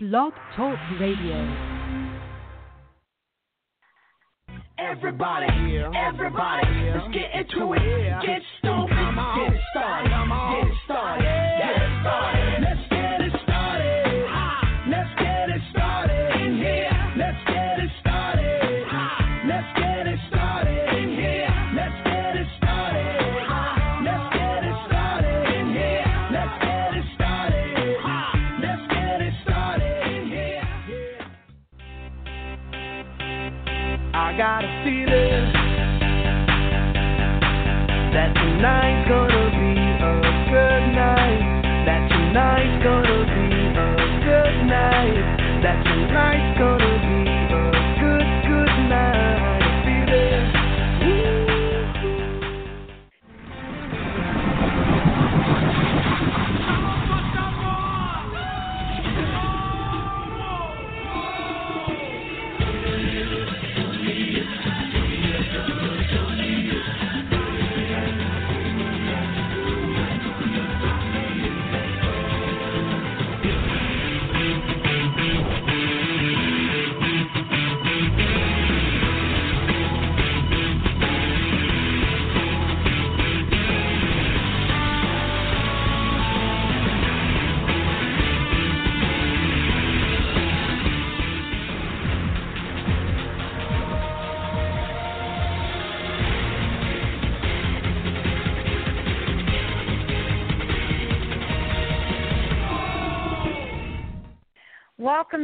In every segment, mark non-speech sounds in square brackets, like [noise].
Blog Talk Radio. Everybody, everybody, let's get into it. Get stoked, get it started, get it started, get it started. Got a feeling that tonight's gonna be a good night. That tonight's gonna be a good night. That tonight's gonna be a good, good night. I feel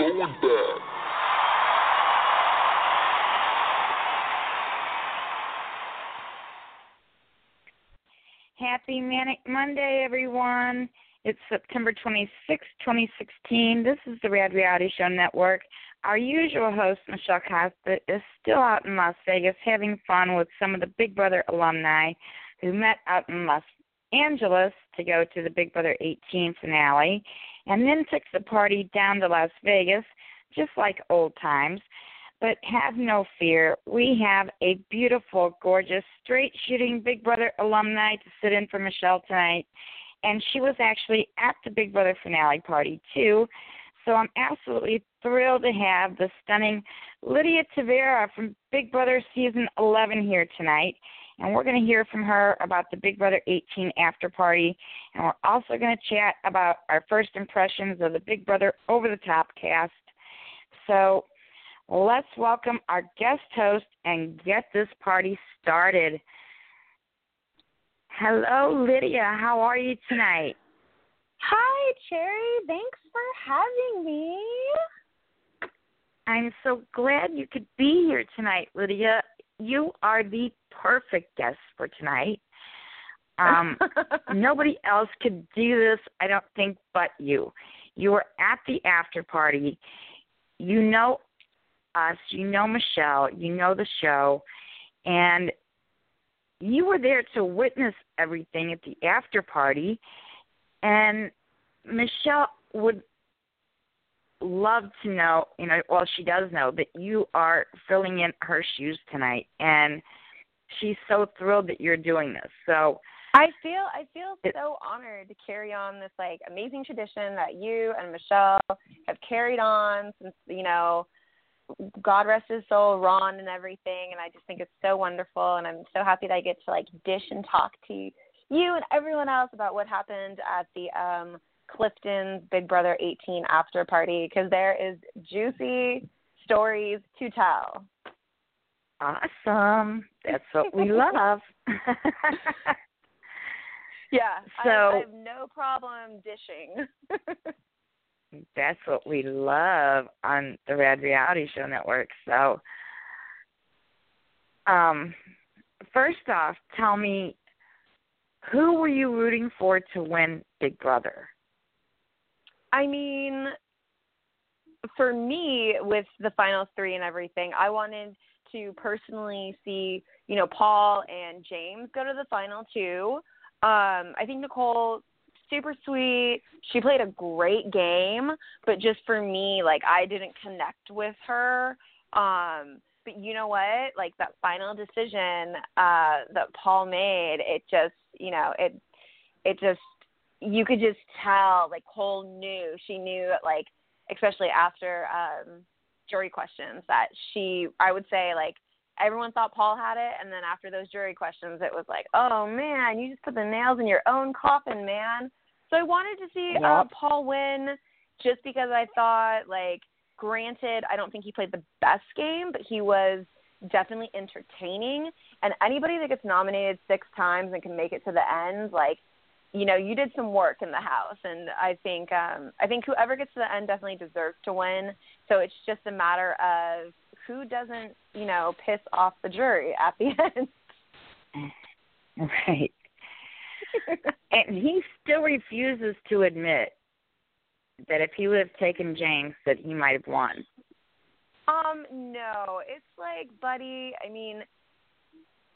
Going back. Happy Manic Monday, everyone. It's September 26, 2016. This is the Rad Reality Show Network. Our usual host, Michelle Costa, is still out in Las Vegas having fun with some of the Big Brother alumni who met out in Los Angeles to go to the Big Brother 18 finale and then took the party down to Las Vegas, just like old times. But have no fear, we have a beautiful, gorgeous, straight shooting Big Brother alumni to sit in for Michelle tonight. And she was actually at the Big Brother finale party, too. So I'm absolutely thrilled to have the stunning Lydia Tavera from Big Brother Season 11 here tonight. And we're going to hear from her about the Big Brother 18 after party. And we're also going to chat about our first impressions of the Big Brother Over the Top cast. So let's welcome our guest host and get this party started. Hello, Lydia. How are you tonight? Hi, Cherry. Thanks for having me. I'm so glad you could be here tonight, Lydia. You are the perfect guest for tonight. Um, [laughs] nobody else could do this, I don't think, but you. You were at the after party. You know us. You know Michelle. You know the show. And you were there to witness everything at the after party. And Michelle would love to know, you know, well, she does know that you are filling in her shoes tonight. And she's so thrilled that you're doing this. So, I feel I feel so honored to carry on this like amazing tradition that you and Michelle have carried on since you know God rest his soul, Ron and everything and I just think it's so wonderful and I'm so happy that I get to like dish and talk to you and everyone else about what happened at the um Clifton's Big Brother 18 after party because there is juicy stories to tell. awesome. That's what we [laughs] love. [laughs] Yeah, I, So- I have no problem dishing. [laughs] That's what we love on the Rad Reality Show Network. So, um, first off, tell me who were you rooting for to win Big Brother? I mean, for me, with the finals three and everything, I wanted to personally see, you know, Paul and James go to the final two. Um, I think Nicole super sweet. She played a great game, but just for me, like I didn't connect with her. Um, but you know what? Like that final decision uh that Paul made, it just, you know, it it just you could just tell like Cole knew. She knew like especially after um jury questions that she I would say like everyone thought Paul had it and then after those jury questions it was like, "Oh man, you just put the nails in your own coffin, man." So I wanted to see uh, Paul win just because I thought like granted, I don't think he played the best game, but he was definitely entertaining and anybody that gets nominated 6 times and can make it to the end like you know, you did some work in the house and I think um I think whoever gets to the end definitely deserves to win. So it's just a matter of who doesn't, you know, piss off the jury at the [laughs] end. Right. and he still refuses to admit that if he would have taken James that he might have won. Um, no, it's like, buddy. I mean,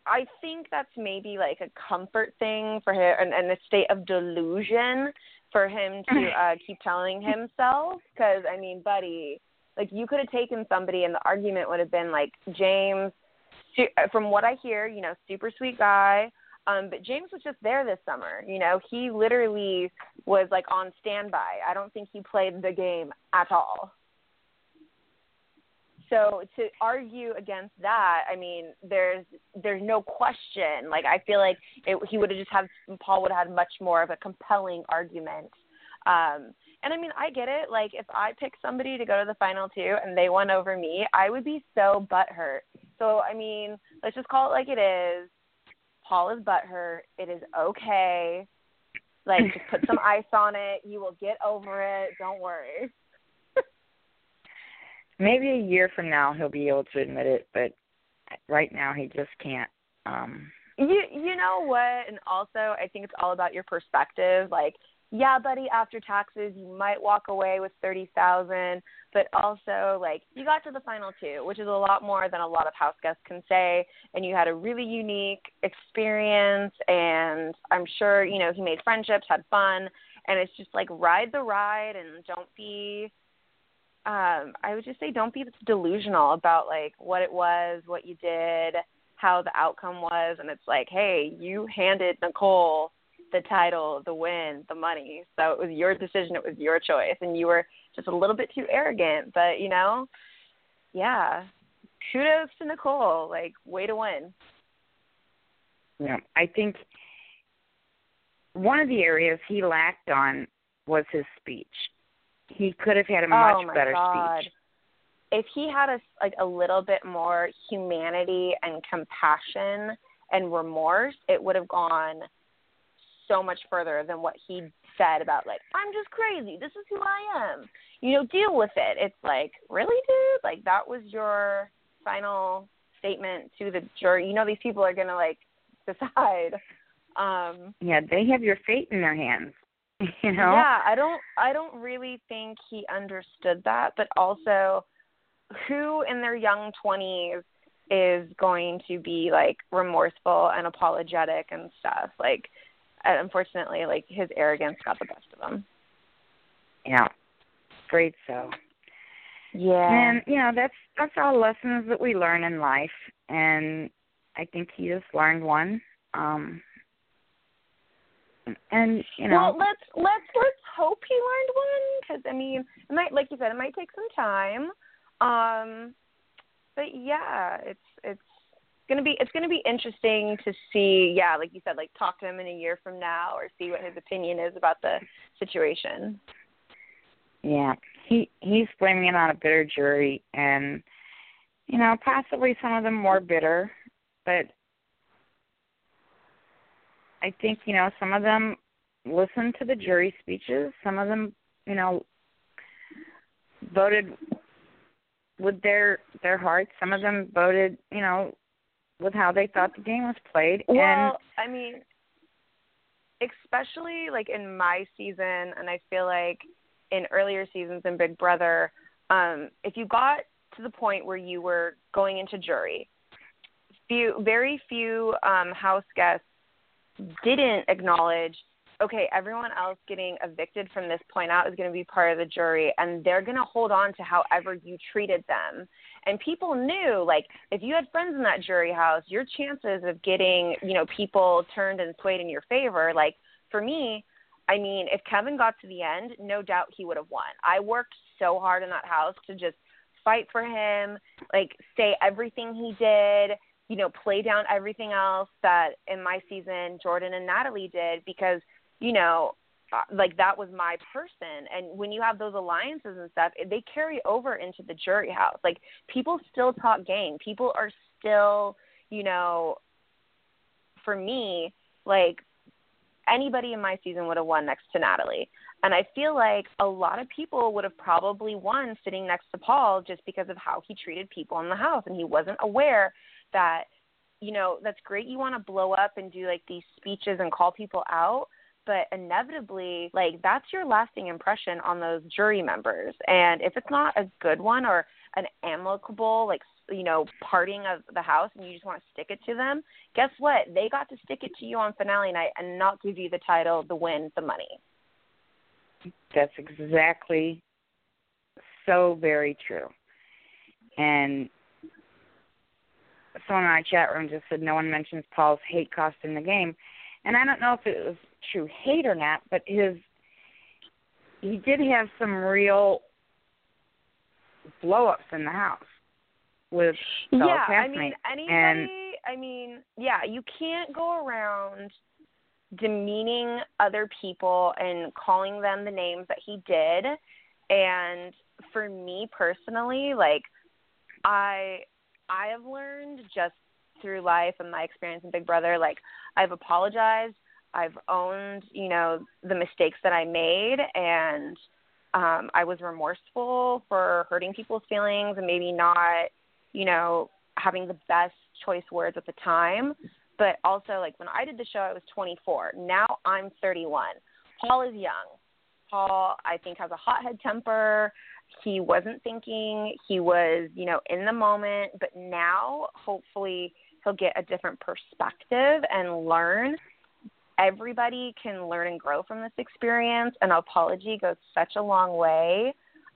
I think that's maybe like a comfort thing for him, and, and a state of delusion for him to [laughs] uh keep telling himself. Because I mean, buddy, like you could have taken somebody, and the argument would have been like James. From what I hear, you know, super sweet guy. Um, but James was just there this summer. You know, he literally was like on standby. I don't think he played the game at all. So to argue against that, I mean, there's there's no question. Like I feel like it, he would have just had Paul would have had much more of a compelling argument. Um, and I mean, I get it. Like if I pick somebody to go to the final two and they won over me, I would be so butthurt. So I mean, let's just call it like it is. Paul is butthurt. It is okay. Like just put some [laughs] ice on it. You will get over it. Don't worry. Maybe a year from now he'll be able to admit it, but right now he just can't. Um You you know what? And also, I think it's all about your perspective. Like, yeah, buddy, after taxes, you might walk away with thirty thousand, but also like you got to the final two, which is a lot more than a lot of house guests can say. And you had a really unique experience, and I'm sure you know he made friendships, had fun, and it's just like ride the ride and don't be um I would just say don't be delusional about like what it was, what you did, how the outcome was and it's like, hey, you handed Nicole the title, the win, the money. So it was your decision, it was your choice and you were just a little bit too arrogant, but you know, yeah. Kudos to Nicole, like way to win. Yeah, I think one of the areas he lacked on was his speech. He could have had a much oh my better God. speech. If he had a like a little bit more humanity and compassion and remorse, it would have gone so much further than what he said about like I'm just crazy. This is who I am. You know, deal with it. It's like, really, dude? Like that was your final statement to the jury. You know, these people are gonna like decide. Um, Yeah, they have your fate in their hands. [laughs] You know. yeah, I don't I don't really think he understood that, but also who in their young 20s is going to be like remorseful and apologetic and stuff. Like unfortunately like his arrogance got the best of him. Yeah. Great so. Yeah. And you know, that's that's all lessons that we learn in life and I think he just learned one. Um and you know well, let's let's let's hope he learned one because I mean, it might like you said, it might take some time. Um, but yeah, it's it's gonna be it's gonna be interesting to see. Yeah, like you said, like talk to him in a year from now or see what his opinion is about the situation. Yeah, he he's blaming it on a bitter jury, and you know possibly some of them more bitter, but I think you know some of them listened to the jury speeches. Some of them, you know, voted with their their hearts. Some of them voted, you know, with how they thought the game was played. and I mean, especially like in my season, and I feel like in earlier seasons in Big Brother, um, if you got to the point where you were going into jury, few, very few um, house guests didn't acknowledge. Okay, everyone else getting evicted from this point out is going to be part of the jury, and they're going to hold on to however you treated them. And people knew, like, if you had friends in that jury house, your chances of getting, you know, people turned and swayed in your favor, like, for me, I mean, if Kevin got to the end, no doubt he would have won. I worked so hard in that house to just fight for him, like, say everything he did, you know, play down everything else that in my season Jordan and Natalie did because, you know, uh, like that was my person. And when you have those alliances and stuff they carry over into the jury house. Like people still talk game. People are still you know for me like anybody in my season would have won next to Natalie. And I feel like a lot of people would have probably won sitting next to Paul just because of how he treated people in the house. And he wasn't aware that you know that's great you want to blow up and do like these speeches and call people out but inevitably like that's your lasting impression on those jury members. And if it's not a good one or an amicable like you know parting of the house and you just want to stick it to them guess what? They got to stick it to you on finale night and not give you the title the win the money. That's exactly so very true. And someone in our chat room just said no one mentions Paul's hate cost in the game. And I don't know if it was true hate or not, but his he did have some real blow ups in the house with fellow yeah i mean anybody and i mean yeah you can't go around demeaning other people and calling them the names that he did and for me personally like i i have learned just through life and my experience in big brother like i've apologized i've owned you know the mistakes that i made and um i was remorseful for hurting people's feelings and maybe not you know having the best choice words at the time but also like when I did the show, I was 24. Now I'm 31. Paul is young. Paul, I think, has a hothead temper. He wasn't thinking. He was, you know, in the moment. But now, hopefully, he'll get a different perspective and learn. Everybody can learn and grow from this experience. An apology goes such a long way.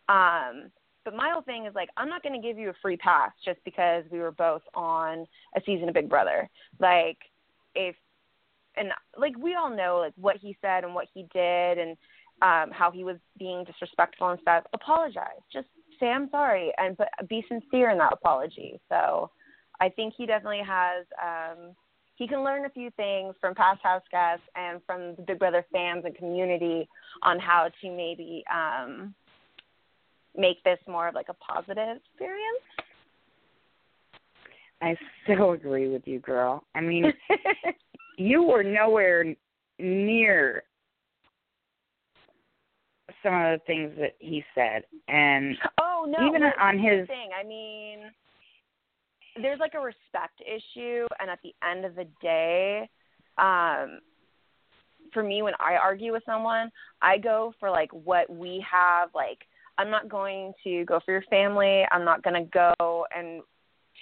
Um, but my whole thing is like, I'm not going to give you a free pass just because we were both on a season of Big Brother. Like, if and like we all know like what he said and what he did and um how he was being disrespectful and stuff. Apologize. Just say I'm sorry and but be sincere in that apology. So I think he definitely has um he can learn a few things from past house guests and from the Big Brother fans and community on how to maybe um make this more of like a positive experience. I so agree with you, girl. I mean, [laughs] you were nowhere near some of the things that he said, and Oh no! even well, on his thing. I mean, there's like a respect issue, and at the end of the day, um, for me, when I argue with someone, I go for like what we have. Like, I'm not going to go for your family. I'm not going to go and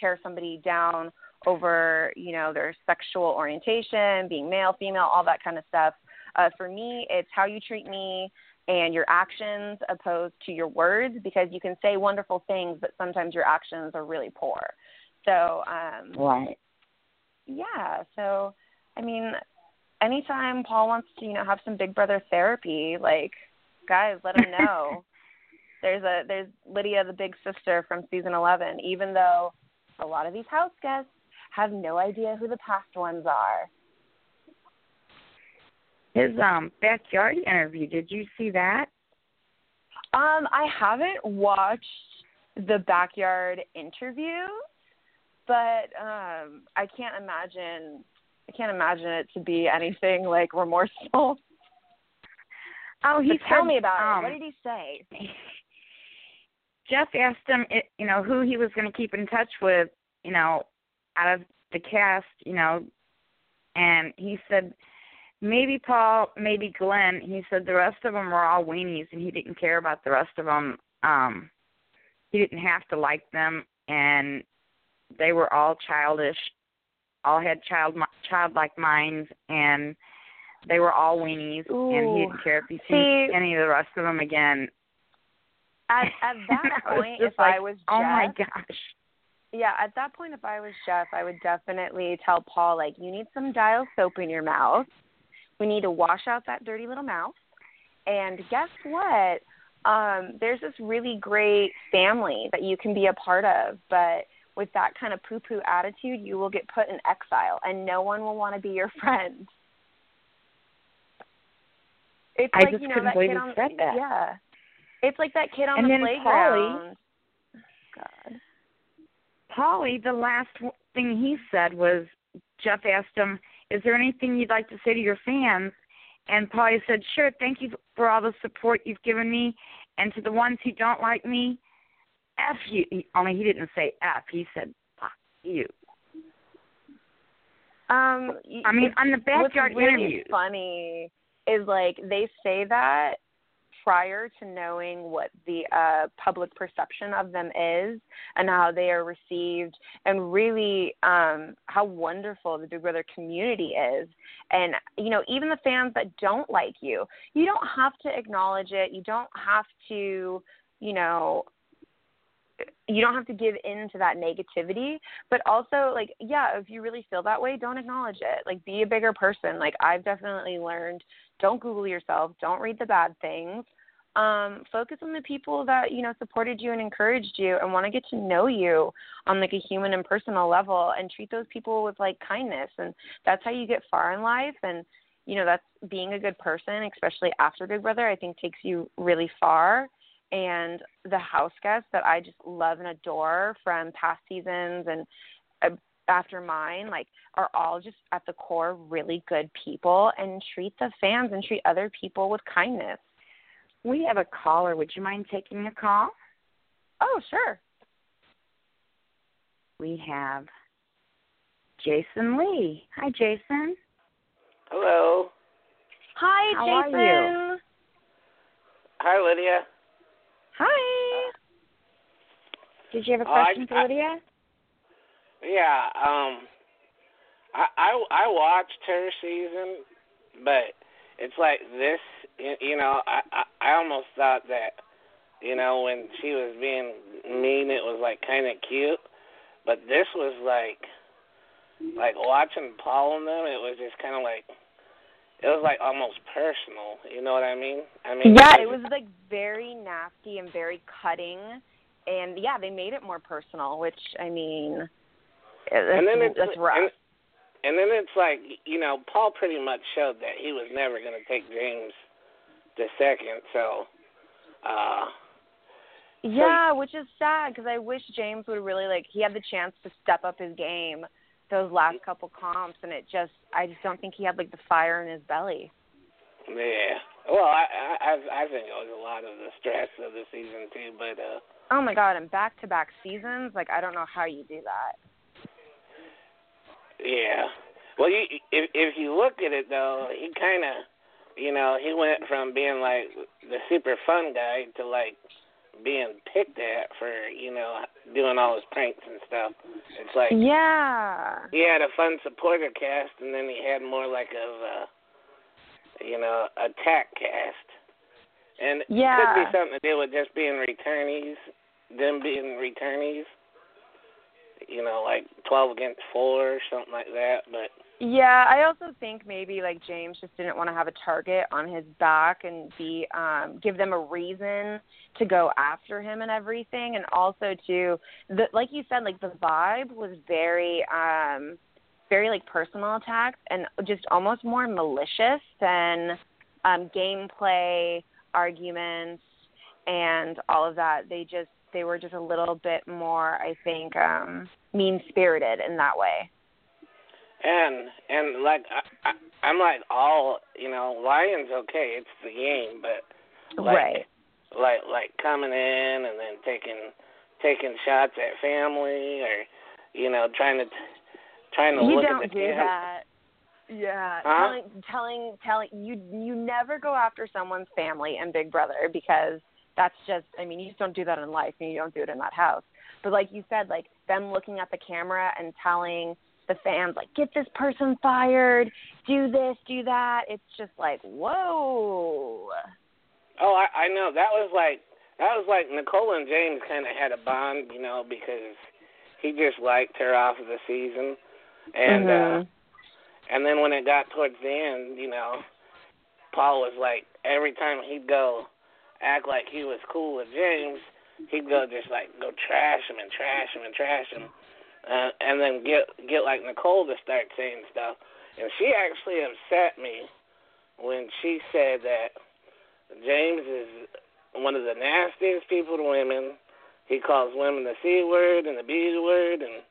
tear somebody down over, you know, their sexual orientation, being male, female, all that kind of stuff. Uh, for me, it's how you treat me and your actions opposed to your words because you can say wonderful things, but sometimes your actions are really poor. So, um, right. yeah. So, I mean, anytime Paul wants to, you know, have some Big Brother therapy, like, guys, let him know. [laughs] there's a there's Lydia, the big sister from season 11. Even though a lot of these house guests have no idea who the past ones are. His um backyard interview. Did you see that? Um, I haven't watched the backyard interview, but um, I can't imagine. I can't imagine it to be anything like remorseful. Oh, he But tell said, me about um, it. What did he say? [laughs] Jeff asked him, i- you know, who he was going to keep in touch with, you know, out of the cast, you know, and he said maybe Paul, maybe Glenn. He said the rest of them were all weenies, and he didn't care about the rest of them. Um, he didn't have to like them, and they were all childish, all had child childlike minds, and they were all weenies, and he didn't care if he See- any of the rest of them again. At at [laughs] that point, if I like, was oh my gosh. yeah, at that point, if I was Jeff, I would definitely tell Paul like, you need some dial soap in your mouth. We need to wash out that dirty little mouth. And guess what? Um, there's this really great family that you can be a part of, but with that kind of poo poo attitude, you will get put in exile, and no one will want to be your [laughs] friend. It's I like just you know couldn't that believe kid on said that. yeah. It's like that kid on And the then playground. God. Paulie, the last thing he said was Jeff asked him, "Is there anything you'd like to say to your fans?" And Paulie said, "Sure. Thank you for all the support you've given me, and to the ones who don't like me, f you." Only he didn't say f. He said fuck you. Um, I mean, on the backyard what's really interviews. funny is like they say that prior to knowing what the uh public perception of them is and how they are received and really um how wonderful the Big Brother community is. And you know even the fans that don't like you you don't have to acknowledge it. You don't have to you know you don't have to give in to that negativity. But also like yeah if you really feel that way don't acknowledge it. Like be a bigger person. Like i've definitely learned don't google yourself. Don't read the bad things um focus on the people that you know supported you and encouraged you and want to get to know you on like a human and personal level and treat those people with like kindness. And that's how you get far in life. And you know that's being a good person especially after big brother i think takes you really far. And the house guests that I just love and adore from past seasons and uh, after mine like are all just at the core really good people and treat the fans and treat other people with kindness. We have a caller. Would you mind taking a call? Oh, sure. We have Jason Lee. Hi, Jason. Hello. Hi, How are Jason. you? Hi, Lydia. Hi. Did you have a Oh, I- question for I- Lydia? Yeah, um I I I watched her season, but it's like this, y- you know, I I, I almost thought that you know, when she was being mean it was like kind of cute, but this was like like watching Paul and them, it was just kind of like it was like almost personal, you know what I mean? I mean Yeah, it was like very nasty and very cutting and yeah, they made it more personal, which I mean that's, and then it's that's rough. And, and then it's like you know, Paul pretty much showed that he was never going to take James the second. So, uh, Yeah, which is sad because I wish James would really like he had the chance to step up his game those last couple comps, and it just I just don't think he had like the fire in his belly. Yeah. Well, I I I I think it was a lot of the stress of the season too, but uh Oh my god, and back to back seasons, like I don't know how you do that. yeah. Well, you if if you look at it though, he kind of, you know, he went from being like the super fun guy to like being picked at for you know doing all his pranks and stuff. It's like Yeah. he had a fun supporter cast, and then he had more like of a, you know, attack cast. And yeah. it could be something to do with just being returnees, them being returnees. You know, like twelve against four or something like that. But Yeah, I also think maybe like James just didn't want to have a target on his back and be um give them a reason to go after him and everything. And also to the like you said like the vibe was very um very like personal attacks and just almost more malicious than um gameplay arguments and all of that. They just they were just a little bit more i think um mean spirited in that way and and like I, I I'm like all you know, Lions okay, it's the game, but like right. like like coming in and then taking taking shots at family or you know trying to trying to you look don't at the do that. Yeah. Huh? telling telling telling you you never go after someone's family and big brother because that's just i mean you just don't do that in life and you don't do it in that house. But like you said like them looking at the camera and telling the fans like get this person fired. Do this do that. It's just like whoa. Oh, I, I know. That was like that was like Nicole and James kind of had a bond, you know, because he just liked her off of the season, and uh Mhm. and then when it got towards the end, you know, Paul was like every time he'd go act like he was cool with James, he'd go just like go trash him and trash him and trash him, uh, and then get get like Nicole to start saying stuff, and she actually upset me when she said that James is one of the nastiest people to women. He calls women the C word and the B word, and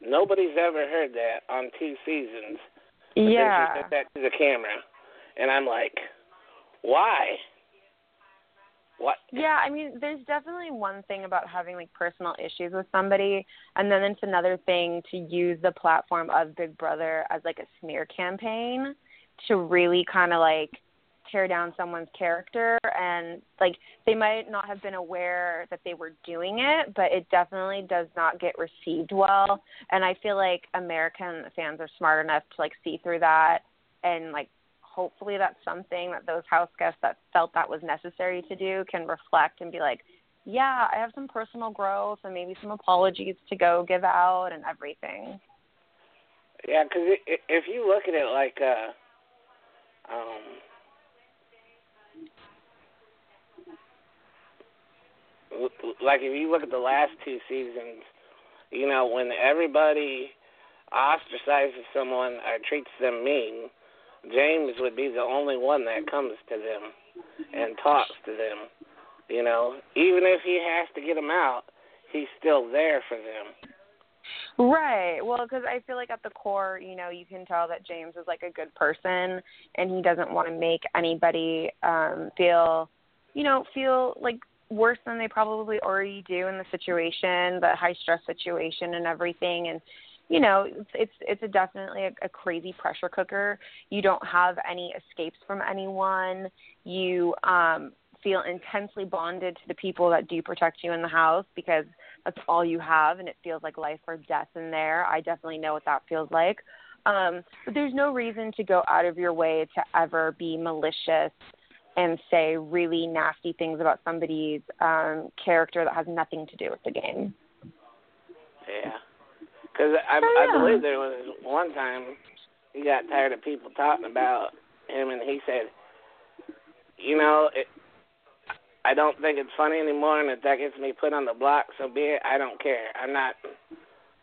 nobody's ever heard that on two seasons. But Then she said that to the camera, and I'm like, why? What? Yeah, I mean, there's definitely one thing about having like personal issues with somebody, and then it's another thing to use the platform of Big Brother as like a smear campaign to really kind of like tear down someone's character and like they might not have been aware that they were doing it but it definitely does not get received well and i feel like american fans are smart enough to like see through that and like hopefully that's something that those house guests that felt that was necessary to do can reflect and be like, yeah, I have some personal growth and maybe some apologies to go give out and everything. Yeah, because if you look at it like, uh, um, like if you look at the last two seasons, you know, when everybody ostracizes someone or treats them mean, James would be the only one that comes to them and talks to them. You know, even if he has to get them out, he's still there for them. Right. Well, because I feel like at the core, you know, you can tell that James is like a good person and he doesn't want to make anybody um feel, you know, feel like worse than they probably already do in the situation, the high stress situation and everything and you know, it's it's, a definitely a, a crazy pressure cooker. You don't have any escapes from anyone. You um feel intensely bonded to the people that do protect you in the house because that's all you have and it feels like life or death in there. I definitely know what that feels like. Um, but there's no reason to go out of your way to ever be malicious and say really nasty things about somebody's um, character that has nothing to do with the game. Yeah. Because I, Oh, yeah. I believe there was one time he got tired of people talking about him, and he said, "You know, it, I don't think it's funny anymore, and if that gets me put on the block, so be it. I don't care. I'm not,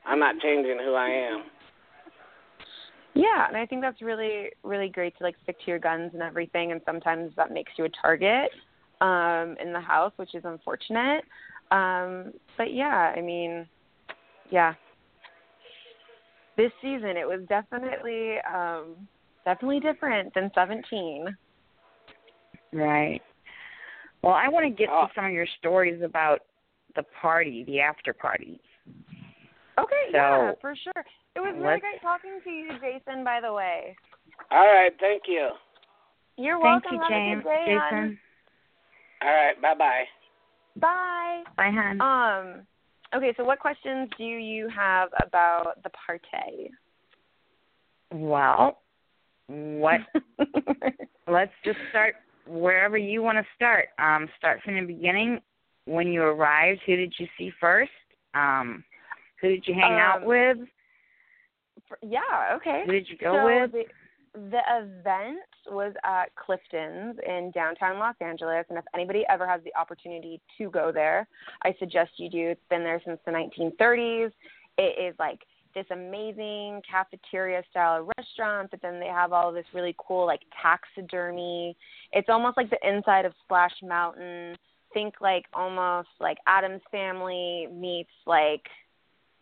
I'm not changing who I am." Yeah, and I think that's really, really great to like stick to your guns and everything. And sometimes that makes you a target um, in the house, which is unfortunate. Um, but yeah, I mean, yeah. This season it was definitely um definitely different than 17. Right. Well, I want to get Oh. to some of your stories about the party, the after party. Okay, So, yeah, for sure. It was really great talking to you, Jason, by the way. All right, thank you. You're Thank welcome. you, Have James. a good day, hon. Jason. All right, bye bye. Bye. Bye, hon. Um okay, so what questions do you have about the party? well, what? [laughs] Let's just start wherever you want to start. Um, start from the beginning. When you arrived, who did you see first? Um, who did you hang out Um, with? yeah, okay. Who did you go so with? The, the event was at Clifton's in downtown Los Angeles, and if anybody ever has the opportunity to go there, I suggest you do. It's been there since the 1930s. It is like this amazing cafeteria style restaurant, but then they have all this really cool like taxidermy. It's almost like the inside of Splash Mountain. Think like almost like Addams Family meets like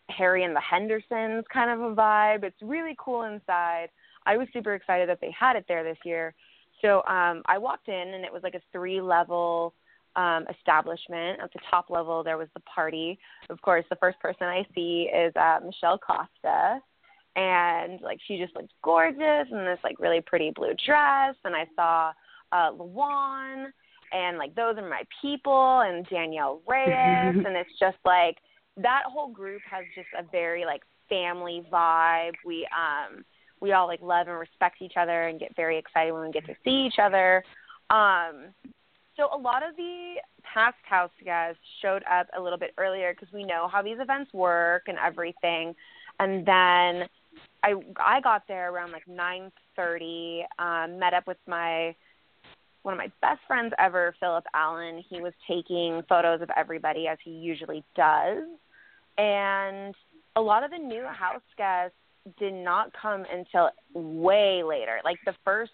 Harry and the Hendersons kind of a vibe. It's really cool inside. I was super excited that they had it there this year. So um I walked in and it was like a three level um establishment. At the top level there was the party. Of course, the first person I see is uh Michelle Costa and like she just looks gorgeous in this like really pretty blue dress and I saw uh Lawon and like those are my people and Danielle Reyes [laughs] and it's just like that whole group has just a very like family vibe. We um we all like love and respect each other and get very excited when we get to see each other. Um so a lot of the past house guests showed up a little bit earlier because we know how these events work and everything. And then I I got there around like nine thirty. Um, met up with my one of my best friends ever, Philip Allen. He was taking photos of everybody as he usually does, and a lot of the new house guests did not come until way later. Like the first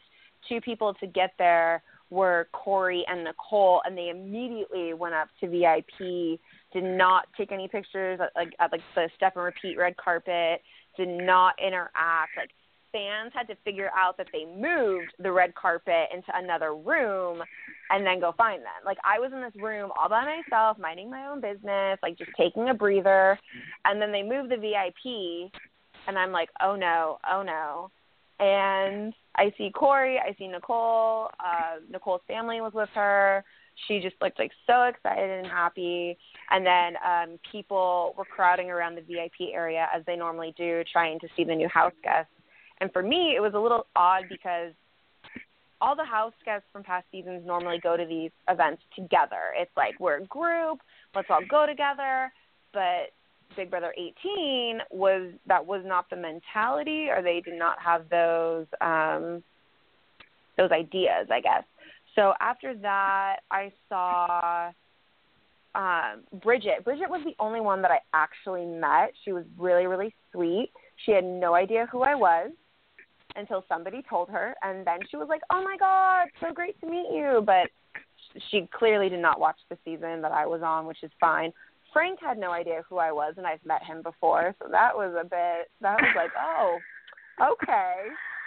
two people to get there were Corey and Nicole, and they immediately went up to VIP. Did not take any pictures at, like at like the step and repeat red carpet. Did not interact. Like fans had to figure out that they moved the red carpet into another room and then go find them. Like I was in this room all by myself, minding my own business, like just taking a breather, and then they moved the VIP, and I'm like, oh no, oh no. And I see Corey, I see Nicole. Uh, Nicole's family was with her. She just looked like so excited and happy. And then um, people were crowding around the VIP area as they normally do, trying to see the new house guests. And for me, it was a little odd because all the house guests from past seasons normally go to these events together. It's like we're a group, let's all go together. But Big Brother 18 was that was not the mentality, or they did not have those um, those ideas, I guess. So after that, I saw um, Bridget. Bridget was the only one that I actually met. She was really, really sweet. She had no idea who I was until somebody told her, and then she was like, "Oh my God, so great to meet you!" But she clearly did not watch the season that I was on, which is fine. Frank had no idea who I was, and I've met him before, so that was a bit. That was like, [laughs] oh, okay,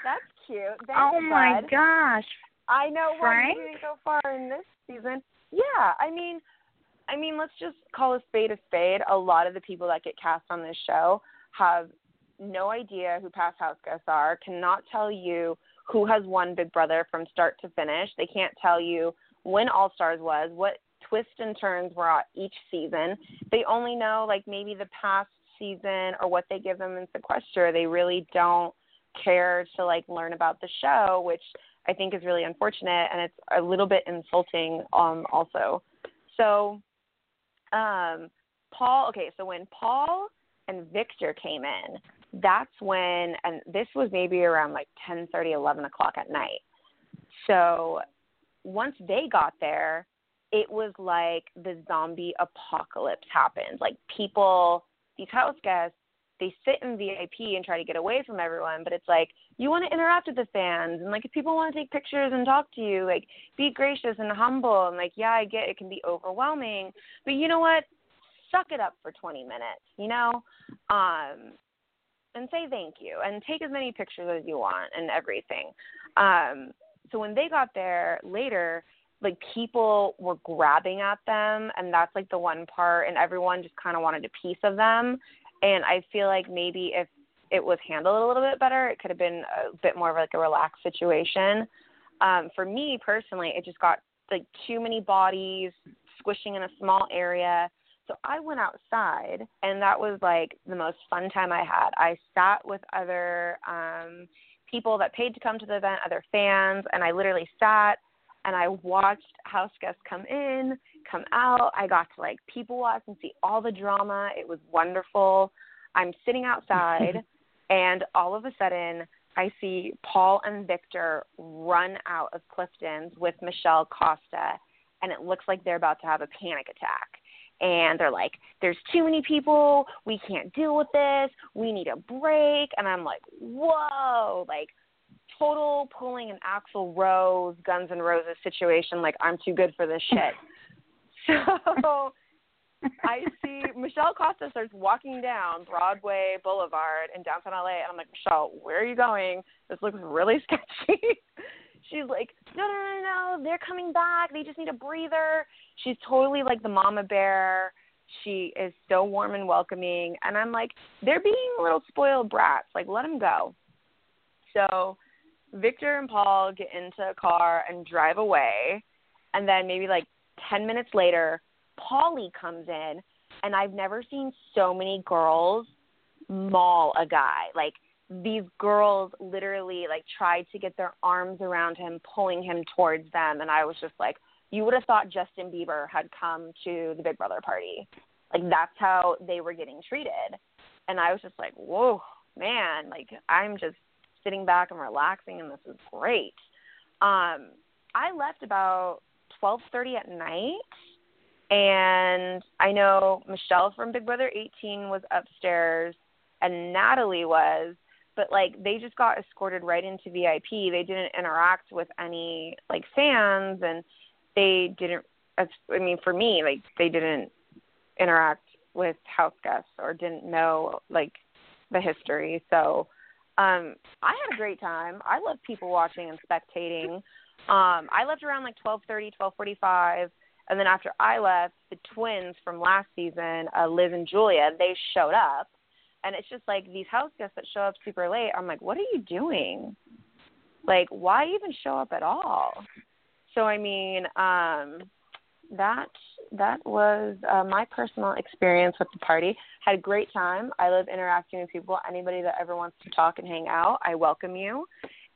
that's cute. Thanks, oh my bud. gosh. I know why Frank? you didn't go far in this season. Yeah, I mean, I mean, let's just call a spade a spade. A lot of the people that get cast on this show have no idea who past house guests are. Cannot tell you who has won Big Brother from start to finish. They can't tell you when All Stars was, what twists and turns were each season. They only know like maybe the past season or what they give them in sequester. They really don't care to like learn about the show, which I think is really unfortunate and it's a little bit insulting um also. So um Paul okay, so when Paul and Victor came in, that's when and this was maybe around like ten thirty, eleven o'clock at night. So once they got there, it was like the zombie apocalypse happened. Like people, these house guests, they sit in VIP and try to get away from everyone, but it's like you want to interact with the fans and like if people want to take pictures and talk to you, like be gracious and humble and like yeah, I get it can be overwhelming, but you know what? Suck it up for 20 minutes, you know? Um and say thank you and take as many pictures as you want and everything. Um, so when they got there later, like people were grabbing at them, and that's like the one part, and everyone just kind of wanted a piece of them. And I feel like maybe if it was handled a little bit better, it could have been a bit more of like a relaxed situation. Um, for me personally, it just got like too many bodies squishing in a small area. So I went outside, and that was like the most fun time I had. I sat with other um, people that paid to come to the event, other fans, and I literally sat and I watched house guests come in, come out. I got to like people watch and see all the drama. It was wonderful. I'm sitting outside, [laughs] and all of a sudden, I see Paul and Victor run out of Clifton's with Michelle Costa, and it looks like they're about to have a panic attack. And they're like, there's too many people. We can't deal with this. We need a break. And I'm like, whoa, like total pulling an Axl Rose, Guns N' Roses situation. Like, I'm too good for this shit. [laughs] so I see Michelle Costa starts walking down Broadway Boulevard in downtown LA, and I'm like, Michelle, where are you going? This looks really [laughs] sketchy. She's like, no, no, no, no, they're coming back. They just need a breather. She's totally like the mama bear. She is so warm and welcoming, and I'm like, they're being little spoiled brats. Like, let them go. So Victor and Paul get into a car and drive away, and then maybe like ten minutes later, Paulie comes in, and I've never seen so many girls maul a guy. Like these girls literally like tried to get their arms around him, pulling him towards them, and I was just like, you would have thought Justin Bieber had come to the Big Brother party. Like that's how they were getting treated. And I was just like, whoa, man, like I'm just sitting back and relaxing and this is great. Um, I left about twelve thirty at night and I know Michelle from Big Brother 18 was upstairs and Natalie was, but like they just got escorted right into VIP. They didn't interact with any like fans and they didn't I mean for me like they didn't interact with house guests or didn't know like the history. So um I had a great time. I love people watching and spectating. Um I left around like 12:30, 12:45 and then after I left, the twins from last season, uh, Liz and Julia, they showed up. And it's just like these house guests that show up super late. I'm like, what are you doing? Like, why even show up at all? So I mean, um, that that was uh, my personal experience with the party. Had a great time. I love interacting with people. Anybody that ever wants to talk and hang out, I welcome you.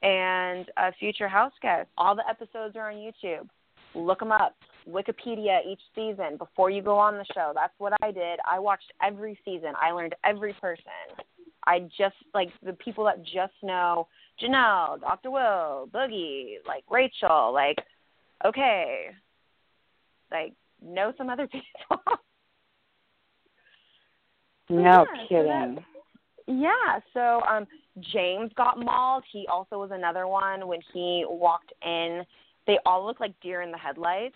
And uh, future house guests, all the episodes are on YouTube. Look them up. Wikipedia each season before you go on the show. That's what I did. I watched every season. I learned every person. I just like the people that just know Janelle, Dr. Will, Boogie, like Rachel, like okay, like know some other [laughs] people. No yeah, so kidding. Yeah, so um James got mauled. He also was another one when he walked in. They all look like deer in the headlights.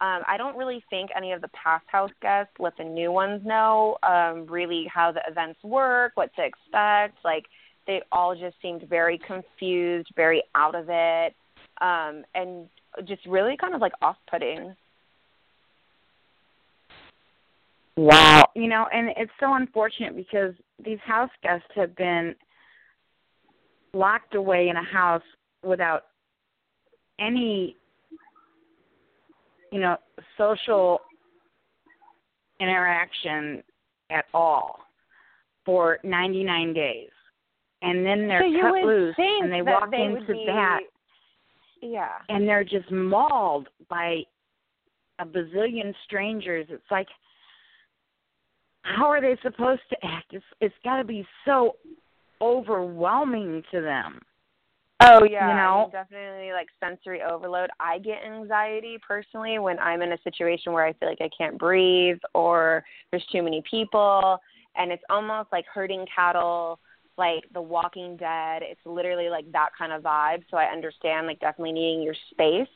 Um, I don't really think any of the past house guests let the new ones know um, really how the events work, what to expect. Like they all just seemed very confused, very out of it, um, and just really kind of like off-putting. Wow. You know, and it's so unfortunate because these house guests have been locked away in a house without any you know, social interaction at all for 99 days. And then they're so cut loose and they walk they into be, that Yeah. and they're just mauled by a bazillion strangers. It's like how are they supposed to act? It's it's got to be so overwhelming to them. Oh yeah, You I know? mean, definitely like sensory overload. I get anxiety personally when I'm in a situation where I feel like I can't breathe or there's too many people, and it's almost like herding cattle, like The Walking Dead. It's literally like that kind of vibe. So I understand like definitely needing your space.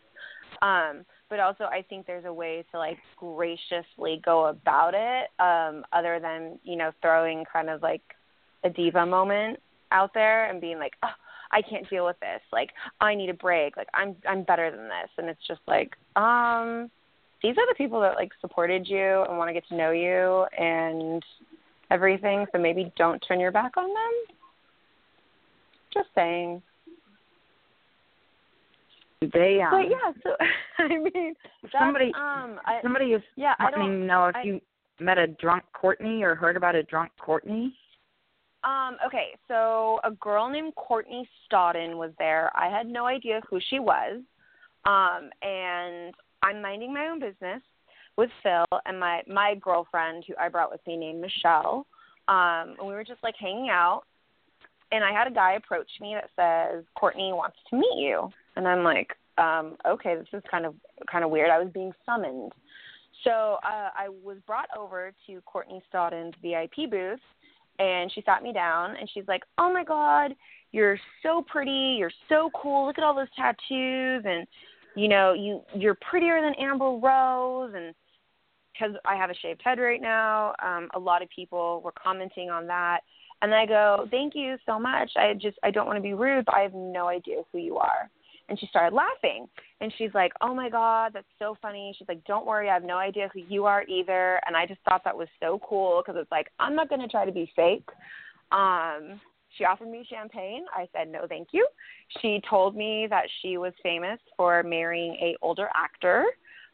Um, but also I think there's a way to like graciously go about it, um, other than you know throwing kind of like a diva moment out there and being like, oh, I can't deal with this. Like, I need a break. Like, I'm I'm better than this. And it's just like, um, these are the people that like supported you and want to get to know you and everything. So maybe don't turn your back on them. Just saying. They um, But yeah, so [laughs] I mean, somebody um, I, somebody is yeah, I don't know if I- you met a drunk Courtney or heard about a drunk Courtney. Um, okay, so a girl named Courtney Stodden was there. I had no idea who she was. Um, and I'm minding my own business with Phil and my my girlfriend who I brought with me named Michelle. Um, and we were just like hanging out and I had a guy approach me that says, Courtney wants to meet you and I'm like, um, okay, this is kind of kind of weird. I was being summoned. So uh, I was brought over to Courtney Stodden's VIP booth and she sat me down and she's like, "Oh my god, you're so pretty. You're so cool. Look at all those tattoos and you know, you you're prettier than Amber Rose and cuz I have a shaved head right now, um a lot of people were commenting on that. And I go, "Thank you so much. I just I don't want to be rude, but I have no idea who you are." And she started laughing. And she's like, "Oh my god, that's so funny." She's like, "Don't worry, I have no idea who you are either." And I just thought that was so cool because it's like, I'm not going to try to be fake. Um she offered me champagne. I said no, thank you. She told me that she was famous for marrying a older actor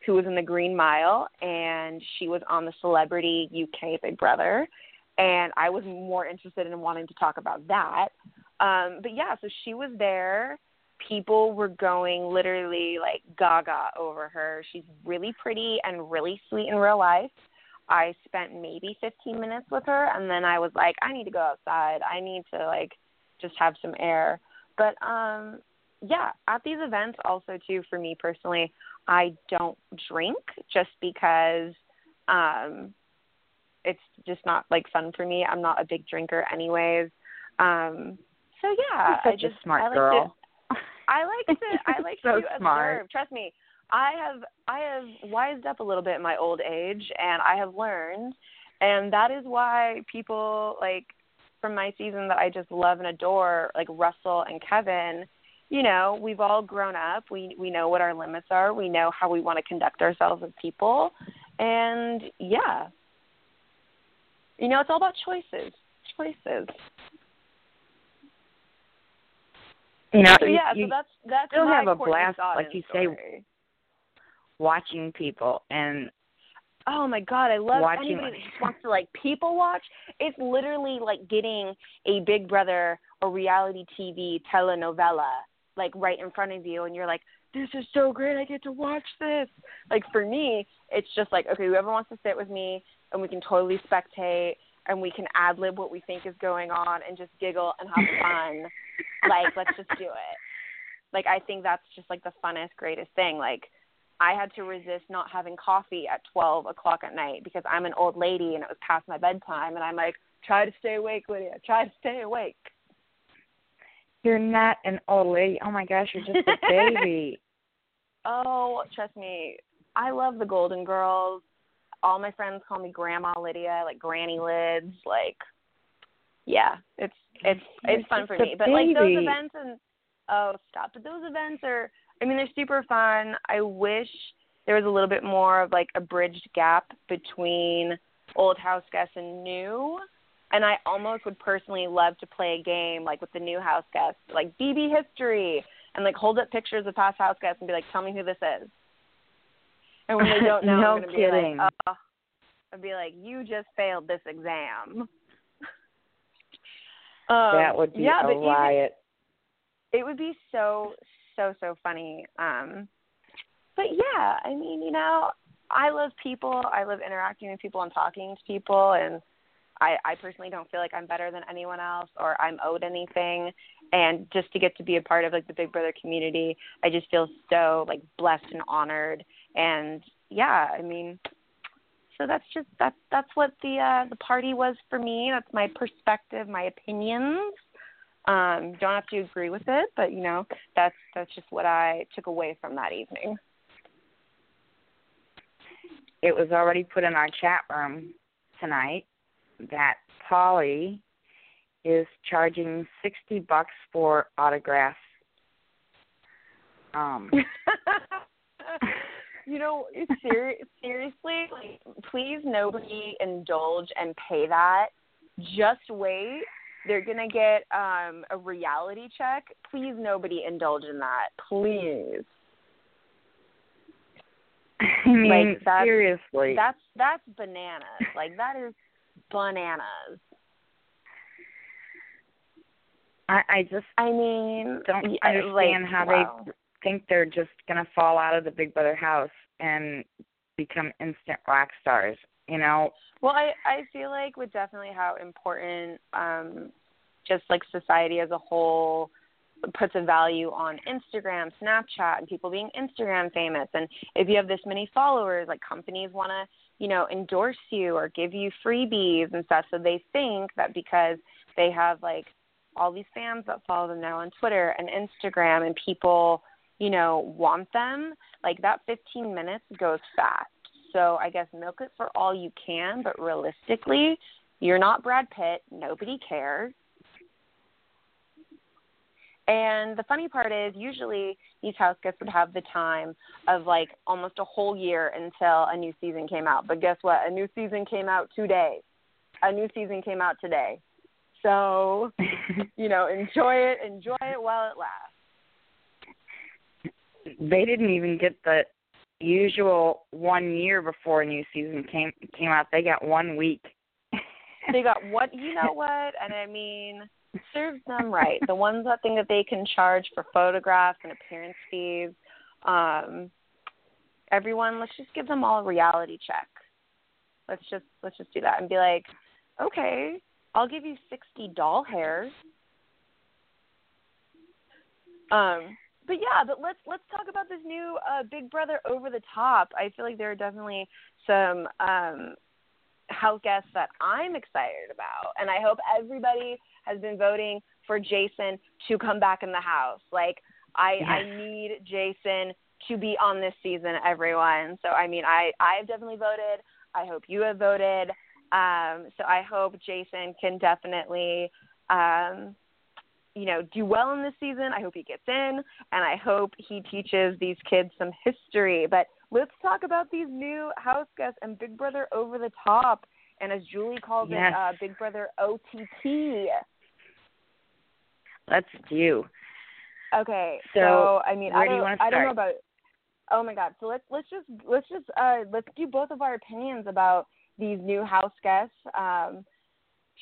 who was in the Green Mile and she was on the Celebrity UK Big Brother and I was more interested in wanting to talk about that. Um but yeah, so she was there people were going literally like gaga over her. She's really pretty and really sweet in real life. I spent maybe 15 minutes with her and then I was like I need to go outside. I need to like just have some air. But um yeah, at these events also too for me personally, I don't drink just because um it's just not like fun for me. I'm not a big drinker anyways. Um so yeah, You're I just a smart I like girl. I like to [laughs] I like So to smart. observe. Trust me, I have I have wised up a little bit in my old age, and I have learned, and that is why people like from my season that I just love and adore, like Russell and Kevin. You know, we've all grown up. We we know what our limits are. We know how we want to conduct ourselves as people, and yeah, you know, it's all about choices. Choices. You know, So yeah, you so that's that's still have a blast, like you say, watching people and Oh my god, I love Watching- anybody that just wants to like people watch. It's literally like getting a Big Brother or reality TV telenovela like right in front of you, and you're like, "This is so great! I get to watch this." Like for me, it's just like, okay, whoever wants to sit with me, and we can totally spectate, and we can ad lib what we think is going on, and just giggle and have [laughs] fun. like, let's just do it. Like I think that's just like the funnest, greatest thing. Like I had to resist not having coffee at 12 o'clock at night because I'm an old lady and it was past my bedtime. And I'm like, try to stay awake, Lydia. Try to stay awake. you're not an old lady. Oh my gosh, you're just a baby. [laughs] Oh, trust me. I love the Golden Girls. All my friends call me Grandma Lydia, like Granny Lids. Like, yeah, it's it's it's fun for me. But like those events and oh, stop! But those events are. I mean, they're super fun. I wish there was a little bit more of like a bridged gap between old house guests and new. And I almost would personally love to play a game like with the new house guests, like BB history, and like hold up pictures of past house guests and be like, "Tell me who this is." And when they don't [laughs] know, No I'm gonna kidding. be like, "Oh," I'd be like, "You just failed this exam." [laughs] Um, that would be yeah, a but even- riot. it would be so so so funny um but yeah i mean you know i love people i love interacting with people and talking to people and i i personally don't feel like i'm better than anyone else or i'm owed anything and just to get to be a part of like the big brother community i just feel so like blessed and honored and yeah i mean so that's just that's that's what the uh the party was for me. That's my perspective my opinions. Um don't have to agree with it but you know that's that's just what i took away from that evening. It was already put in our chat room tonight that Paulie is charging sixty bucks for autographs. Um, [laughs] you know, ser- seriously, like, please nobody indulge and pay that. Just wait. They're gonna get um a reality check. Please nobody indulge in that. Please. I mean, Like, that's- seriously. That's that's bananas. Like that is bananas. I, I just I mean, don't understand like, how wow. they think they're just gonna fall out of the Big Brother house and become instant rock stars. You know, Well, I I feel like with definitely how important um just like society as a whole puts a value on Instagram, Snapchat, and people being Instagram famous. And if you have this many followers, like companies want to, you know, endorse you or give you freebies and stuff. So they think that because they have like all these fans that follow them now on Twitter and Instagram, and people, you know, want them, like that 15 minutes goes fast. So I guess milk it for all you can, but realistically, you're not Brad Pitt. Nobody cares. And the funny part is, usually these house guests would have the time of like almost a whole year until a new season came out. But guess what? A new season came out today. A new season came out today. So, [laughs] you know, enjoy it, enjoy it while it lasts. They didn't even get the usual one year before a new season came came out. They got one week. [laughs] They got what you know what, and I mean, serves them right. The ones that think that they can charge for photographs and appearance fees, um, everyone, let's just give them all a reality check. Let's just let's just do that and be like, okay, I'll give you sixty doll hairs. Um, but yeah, but let's let's talk about this new uh, Big Brother over the top. I feel like there are definitely some um, house guests that I'm excited about, and I hope everybody has been voting for Jason to come back in the house. Like I. I need Jason to be on this season, everyone. So I mean, I I've definitely voted. I hope you have voted. Um, so I hope Jason can definitely. Um, you know, do well in this season. I hope he gets in, and I hope he teaches these kids some history. But let's talk about these new house guests and Big Brother over the top, and as Julie calls Yes. it, uh, Big Brother OTT. Let's do. Okay, So, so, I mean, I do don't, I don't know about. Oh my God! So let's let's just let's just uh let's do both of our opinions about these new house guests. Um,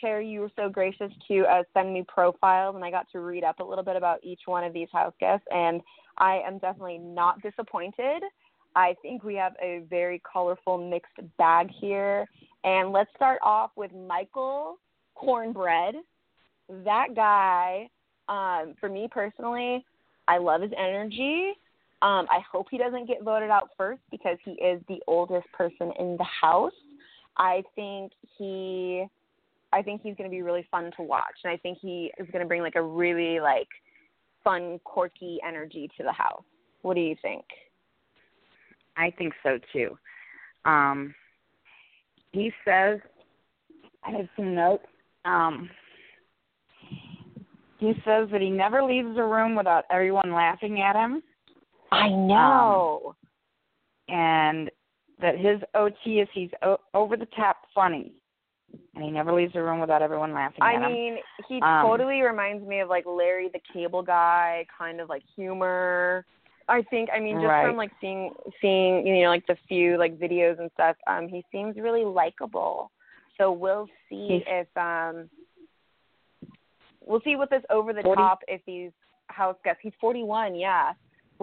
Cherry, you were so gracious to uh, send me profiles, and I got to read up a little bit about each one of these house guests, and I am definitely not disappointed. I think we have a very colorful mixed bag here, and let's start off with Michael Cornbread. That guy, um, for me personally, I love his energy. Um, I hope he doesn't get voted out first because he is the oldest person in the house. I think he I think he's going to be really fun to watch, and I think he is going to bring like a really like fun, quirky energy to the house. What do you think? I think so too. Um, he says, I have some notes. Um, he says that he never leaves a room without everyone laughing at him, I know. and that his OT is he's o- over the top funny, and he never leaves the room without everyone laughing I at him. mean, he Um, totally reminds me of like Larry the Cable Guy, kind of like humor. I think I mean just Right. from like seeing seeing you know like the few like videos and stuff, um he seems really likable. So we'll see He's- if um we'll see with this over the 40 top if he's house guests he's 41, yeah.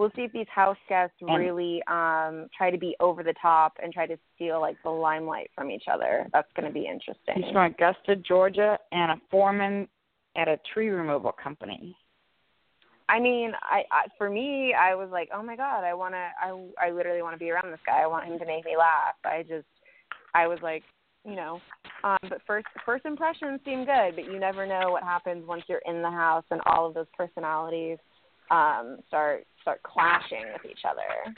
We'll see if these house guests really um try to be over the top and try to steal like the limelight from each other. That's going to be interesting. He's from Augusta, Georgia, and a foreman at a tree removal company. I mean, I, I for me, I was like, oh my god, I want to, I, I literally want to be around this guy. I want him to make me laugh. I just, I was like, you know, um, but first, first impressions seem good, but you never know what happens once you're in the house and all of those personalities um, start start clashing with each other.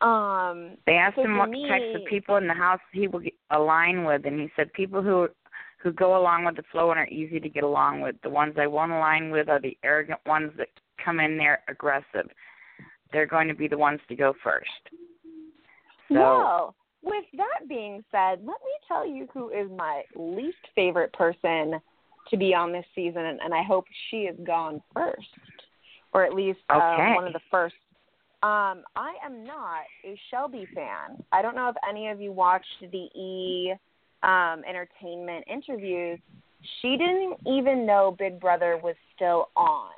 Um, They asked So him what me- types of people in the house he would align with, and he said people who who go along with the flow and are easy to get along with. The ones I won't align with are the arrogant ones that come in there aggressive. They're going to be the ones to go first. So, Well, with that being said, let me tell you who is my least favorite person to be on this season, and, and I hope she is gone first, or at least um, Okay. one of the first. Um, I am not a Shelby fan. I don't know if any of you watched the E um, Entertainment interviews. She didn't even know Big Brother was still on.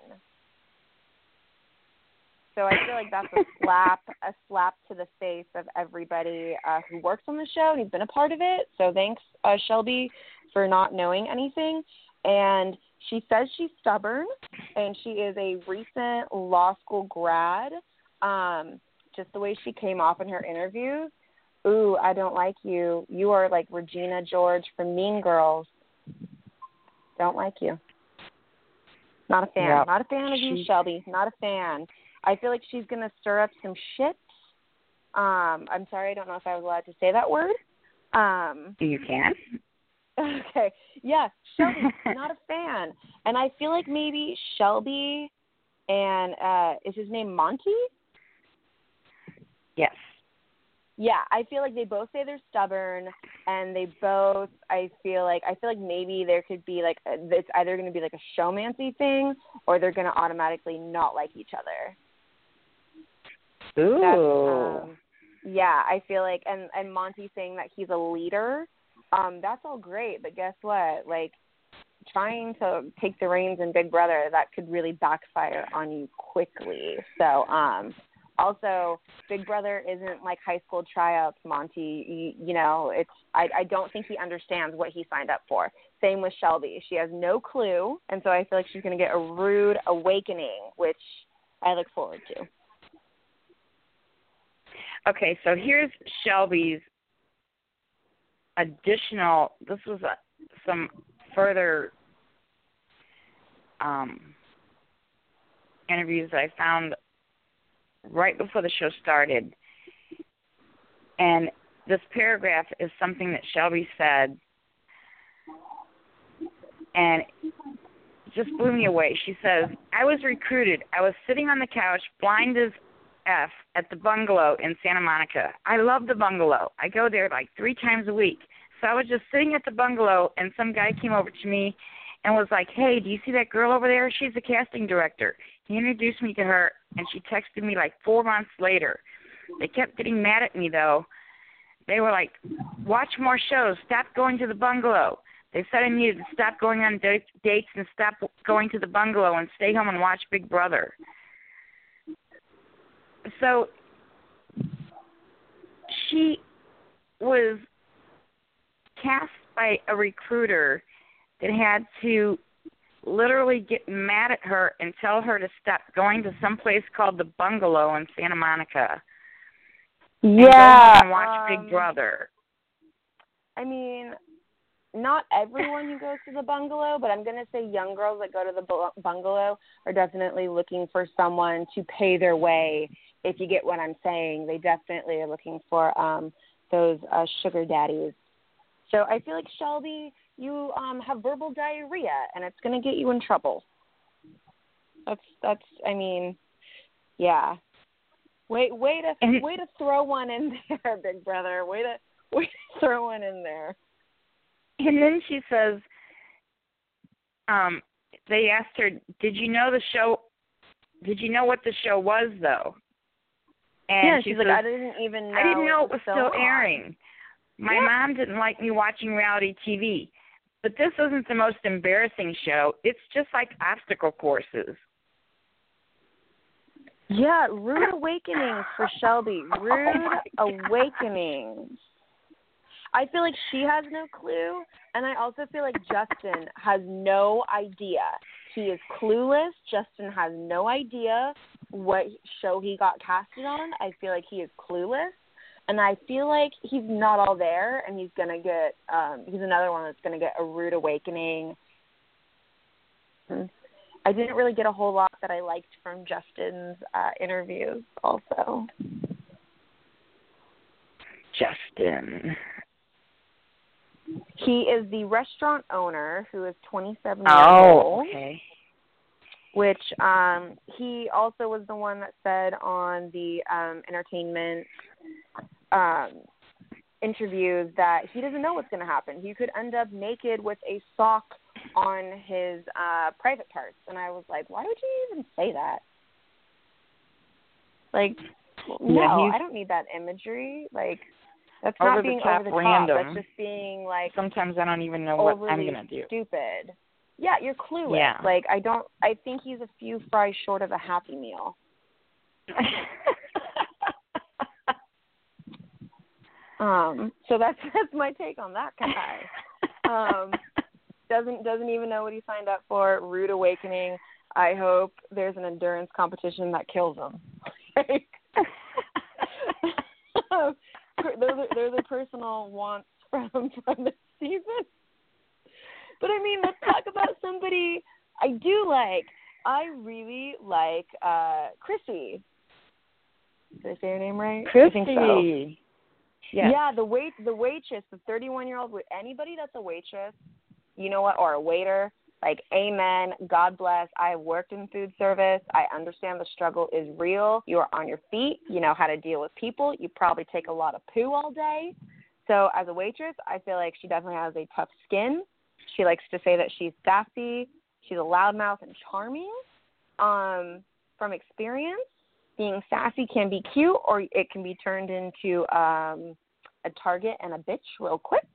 So I feel like that's a [laughs] slap, a slap to the face of everybody uh, who works on the show and who's been a part of it. So thanks, uh, Shelby, for not knowing anything. And she says she's stubborn, and she is a recent law school grad. Um, just the way she came off in her interviews. Ooh, I don't like you. You are like Regina George from Mean Girls. Don't like you. Not a fan. Yep. Not a fan of you, Shelby. Not a fan. I feel like she's gonna stir up some shit. Um, I'm sorry, I don't know if I was allowed to say that word. Um, you can. [laughs] okay, yeah, Shelby, not a fan, and I feel like maybe Shelby and uh, is his name Monty? Yes. Yeah, I feel like they both say they're stubborn, and they both. I feel like I feel like maybe there could be like a, it's either going to be like a showmancy thing, or they're going to automatically not like each other. Ooh. Um, yeah, I feel like and and Monty saying that he's a leader, um, that's all great, but guess what? Like trying to take the reins in Big Brother, that could really backfire on you quickly. So, um also Big Brother isn't like high school tryouts, Monty. You, you know, it's I I don't think he understands what he signed up for. Same with Shelby. She has no clue, and so I feel like she's going to get a rude awakening, which I look forward to. Okay, so here's Shelby's additional. This was a, some further um, interviews I found right before the show started, and this paragraph is something that Shelby said, and just blew me away. She says, "I was recruited. I was sitting on the couch, blind as F at the bungalow in Santa Monica. I love the bungalow. I go there like three times a week. So I was just sitting at the bungalow, and some guy came over to me and was like, Hey, do you see that girl over there? She's the casting director. He introduced me to her, and she texted me like four months later. They kept getting mad at me, though. They were like, Watch more shows. Stop going to the bungalow. They said I needed to stop going on da- dates and stop going to the bungalow and stay home and watch Big Brother so she was cast by a recruiter that had to literally get mad at her and tell her to stop going to some place called the bungalow in Santa Monica and home and watch um, Big Brother. I mean, not everyone who goes to the bungalow, but I'm going to say young girls that go to the bungalow are definitely looking for someone to pay their way. If you get what I'm saying, they definitely are looking for um those uh, sugar daddies. So I feel like Shelby, you um have verbal diarrhea, and it's going to get you in trouble. That's that's. I mean, yeah. Wait, way to way to throw one in [laughs] there, Big Brother. Way to way to throw one in there. And then she says, um, they asked her, Did you know the show did you know what the show was though? And yeah, she she's like, I didn't even know. I didn't know it was still still on." airing. My Yeah. mom didn't like me watching reality TV. But this isn't the most embarrassing show. It's just like obstacle courses. Yeah, rude awakening for Shelby. Rude [laughs] Oh my God. awakenings. I feel like she has no clue, and I also feel like Justin has no idea. He is clueless. Justin has no idea what show he got casted on. I feel like he is clueless, and I feel like he's not all there, and he's gonna get. um He's another one that's gonna get a rude awakening. I didn't really get a whole lot that I liked from Justin's uh, interviews. Also, Justin. He is the restaurant owner who is 27 years Oh, old. okay. Which um he also was the one that said on the um entertainment um interviews that he doesn't know what's going to happen. He could end up naked with a sock on his uh private parts and I was like, "Why would you even say that?" Like no, I don't need that imagery. Like that's not being over the top. random. That's just being like Sometimes I don't even know what I'm gonna do. stupid. Yeah, you're clueless. Yeah. Like I don't. I think he's a few fries short of a Happy Meal. [laughs] Um. So that's [laughs] that's my take on that guy. Um. Doesn't doesn't even know what he signed up for. Rude awakening. I hope there's an endurance competition that kills him. [laughs] Like, those are those are personal wants from from this season. But I mean, let's talk about somebody I do like. I really like uh Kryssie. Did I say her name right? I think so. Yes. Yeah, the wait the waitress, the 31 year old. Anybody that's a waitress, you know what, or a waiter. Like, amen. God bless. I have worked in food service. I understand the struggle is real. You are on your feet. You know how to deal with people. You probably take a lot of poo all day. So, as a waitress, I feel like she definitely has a tough skin. She likes to say that she's sassy. She's a loudmouth and charming. Um, from experience, being sassy can be cute, or it can be turned into um, a target and a bitch real quick.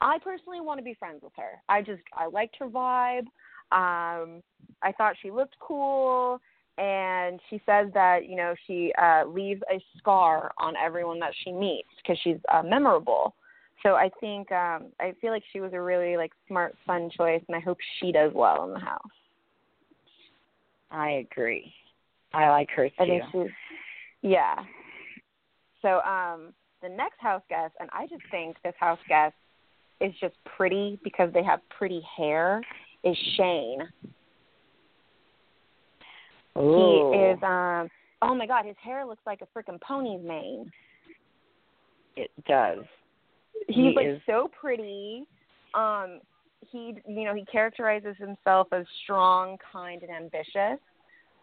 I personally want to be friends with her. I just I liked her vibe. Um, I thought she looked cool, and she says that you know she uh, leaves a scar on everyone that she meets because she's uh, memorable. So I think um, I feel like she was a really like smart, fun choice, and I hope she does well in the house. I agree. I like her too. I think she's yeah. So um the next house guest and I just think this house guest is just pretty because they have pretty hair is Shane. Ooh. He is um oh my god, his hair looks like a freaking pony's mane. It does. He's He like is- so pretty. Um he you know, he characterizes himself as strong, kind and ambitious.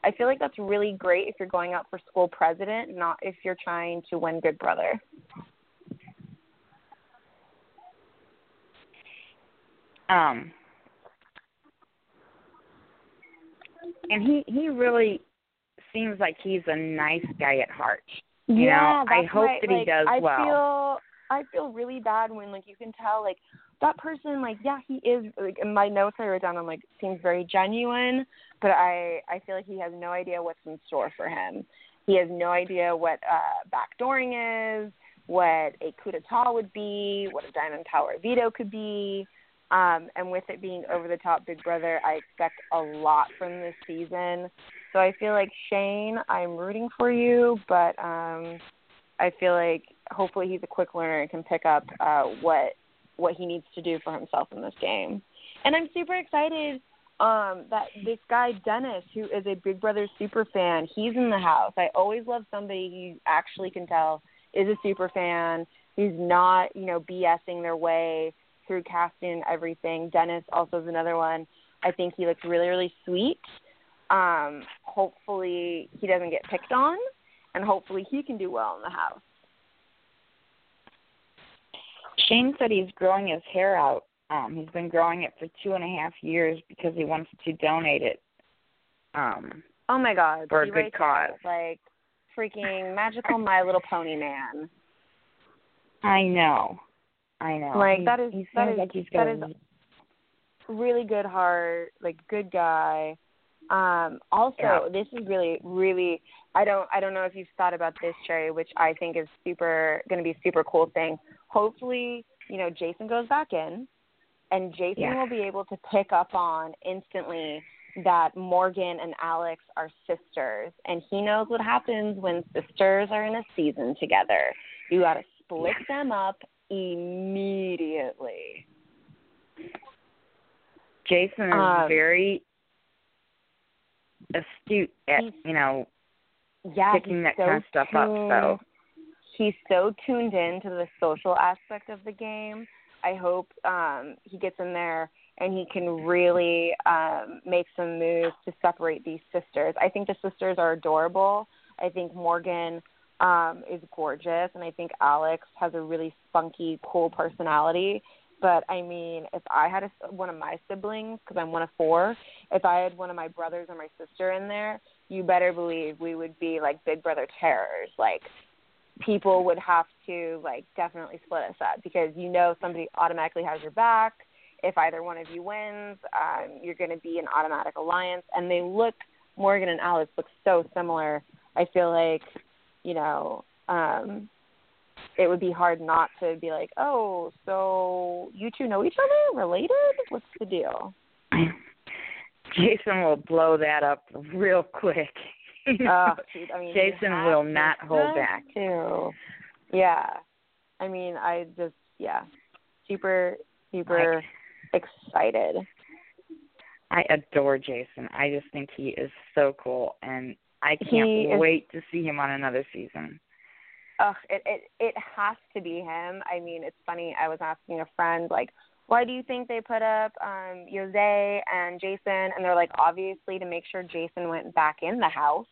I feel like that's really great if you're going out for school president, not if you're trying to win Good Brother. Um and he he really seems like he's a nice guy at heart. You yeah, know, I hope right. that he like, does I well. feel I feel really bad when like you can tell like that person like yeah he is like in my notes I wrote down I'm like seems very genuine, but I I feel like he has no idea what's in store for him. He has no idea what uh backdooring is, what a coup d'etat would be, what a diamond power veto could be. Um, and with it being over the top Big Brother, I expect a lot from this season. So I feel like Shane, I'm rooting for you, but um I feel like hopefully he's a quick learner and can pick up uh what what he needs to do for himself in this game. And I'm super excited um that this guy Dennis, who is a Big Brother super fan, he's in the house. I always love somebody you actually can tell is a super fan, who's not, you know, BSing their way through casting and everything. Dennis also is another one. I think he looks really, really sweet. Um, hopefully he doesn't get picked on and hopefully he can do well in the house. Shane said he's growing his hair out. Um, he's been growing it for two and a half years because he wants to donate it. Um, Oh my god. For a good cause. Like freaking magical My Little Pony man. I know, I know. Like, He- that is- He that is- like he's that got. is- Really good heart, like good guy. Um also Yeah. this is really really I don't I don't know if you've thought about this Cherry, which I think is super going to be a super cool thing. Hopefully, you know, Jason goes back in and Jason Yeah. will be able to pick up on instantly that Morgan and Alex are sisters and he knows what happens when sisters are in a season together. You got to split them up immediately. Jason is Um, very astute at you know yeah, picking that so kind of stuff up. So tuned- he's so tuned in to the social aspect of the game. I hope um, he gets in there and he can really um, make some moves to separate these sisters. I think the sisters are adorable. I think Morgan um, is gorgeous, and I think Alex has a really spunky, cool personality. But I mean, if I had a, one of my siblings, because I'm one of four, if I had one of my brothers or my sister in there, you better believe we would be like Big Brother terrors. Like people would have to like definitely split us up because you know somebody automatically has your back. If either one of you wins, um, you're going to be an automatic alliance. And they look, Morgan and Alex look so similar. I feel like, you know, um, it would be hard not to be like, oh, so you two know each other, related? What's the deal? [laughs] Jason will blow that up real quick. [laughs] Oh, I mean, Jason will not hold back. To. Yeah. I mean, I just yeah, super super excited. I adore Jason. I just think he is so cool, and I can't He is- wait to see him on another season. Ugh, it it it has to be him. I mean, it's funny. I was asking a friend like, why do you think they put up um Jozea and Jason? And they're like, obviously to make sure Jason went back in the house.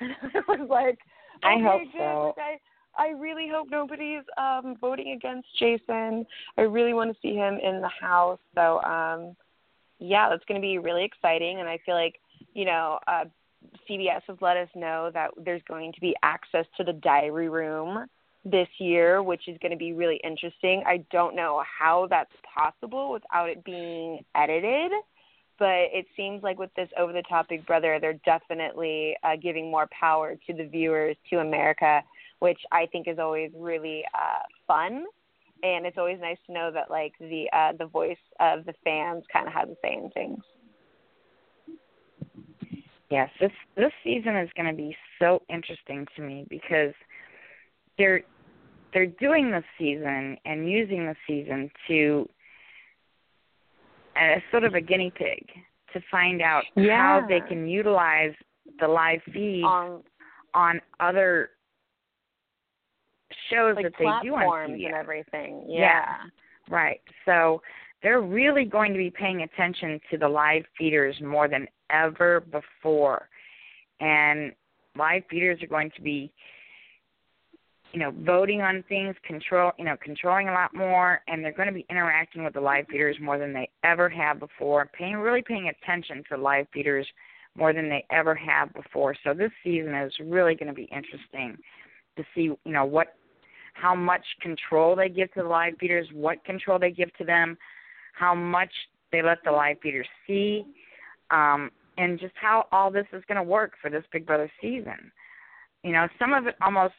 And [laughs] I was like, I hope so. like, I I really hope nobody's um voting against Jason. I really want to see him in the house. So um yeah, that's going to be really exciting and I feel like, you know, uh CBS has let us know that there's going to be access to the diary room this year, which is going to be really interesting. I don't know how that's possible without it being edited, but it seems like with this over the top Big Brother, they're definitely uh, giving more power to the viewers, to America, which I think is always really uh, fun. And it's always nice to know that like the uh, the voice of the fans kind of has the same things. Yes, this this season is going to be so interesting to me because they're they're doing this season and using the season to as sort of a guinea pig to find out how they can utilize the live feed On on other shows like that they do on CBS. and everything. Yeah. Yeah. Right. So they're really going to be paying attention to the live feeders more than ever before. And live feeders are going to be you know, voting on things, control, you know, controlling a lot more, and they're going to be interacting with the live feeders more than they ever have before. Paying really paying attention to live feeders more than they ever have before. So this season is really going to be interesting to see, you know, what how much control they give to the live feeders, what control they give to them, how much they let the live feeders see, um, and just how all this is going to work for this Big Brother season. You know, some of it almost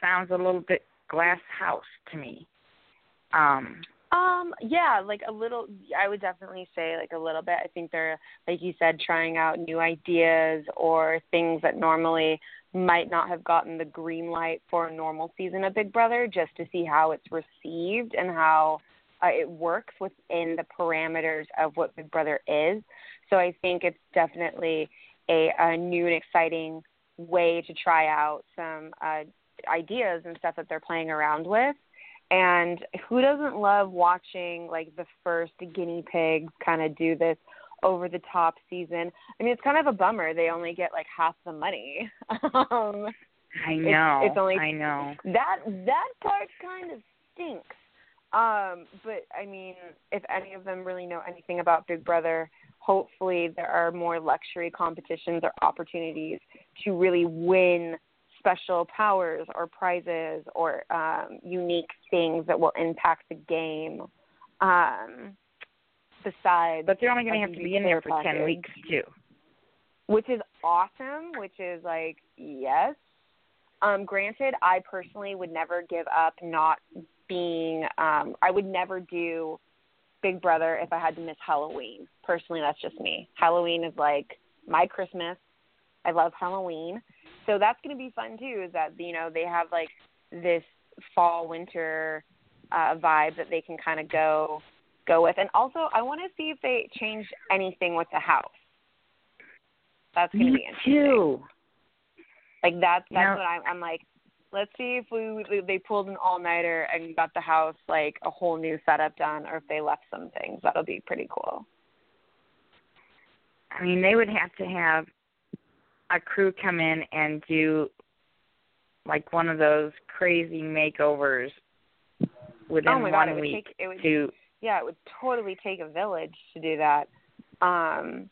sounds a little bit glass house to me. Um, Um, yeah, like a little I would definitely say like a little bit. I think they're like you said trying out new ideas or things that normally might not have gotten the green light for a normal season of Big Brother just to see how it's received and how uh, it works within the parameters of what Big Brother is. So I think it's definitely a, a new and exciting way to try out some uh, ideas and stuff that they're playing around with. And who doesn't love watching like the first guinea pigs kind of do this over the top season? I mean, it's kind of a bummer they only get like half the money. [laughs] um, I know. it's only- I know. that that part kind of stinks. Um, but I mean, if any of them really know anything about Big Brother, hopefully there are more luxury competitions or opportunities to really win special powers or prizes or um, unique things that will impact the game. Um, besides, But they're only going to have to be in there for ten weeks too. which is awesome, which is like yes. Um, granted, I personally would never give up not being. Um, I would never do Big Brother if I had to miss Halloween. Personally, that's just me. Halloween is like my Christmas. I love Halloween, so that's going to be fun too. Is that you know they have like this fall winter uh, vibe that they can kind of go go with, and also I want to see if they change anything with the house. That's going to be interesting. too. Like that's that's Yeah. what I'm. I'm like, Let's see if we they pulled an all nighter and got the house like a whole new setup done, or if they left some things. That'll be pretty cool. I mean, they would have to have a crew come in and do like one of those crazy makeovers within oh my god, one it would week take it would to yeah, it would totally take a village to do that. Um,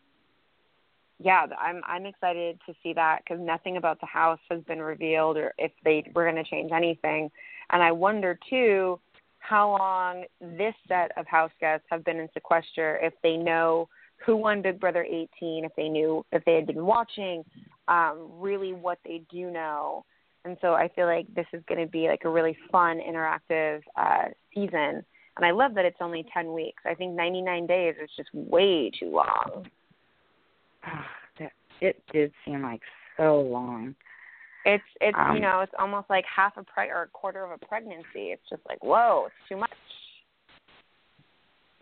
yeah, I'm I'm excited to see that because nothing about the house has been revealed or if they were going to change anything, and I wonder too how long this set of house guests have been in sequester if they know who won Big Brother 18, if they knew if they had been watching, um, really what they do know. And so I feel like this is going to be like a really fun, interactive uh, season and I love that it's only 10 weeks. I think 99 days is just way too long. [sighs] that it did seem like so long. It's it's Um, you know, it's almost like half a pre or a quarter of a pregnancy. It's just like, whoa, it's too much.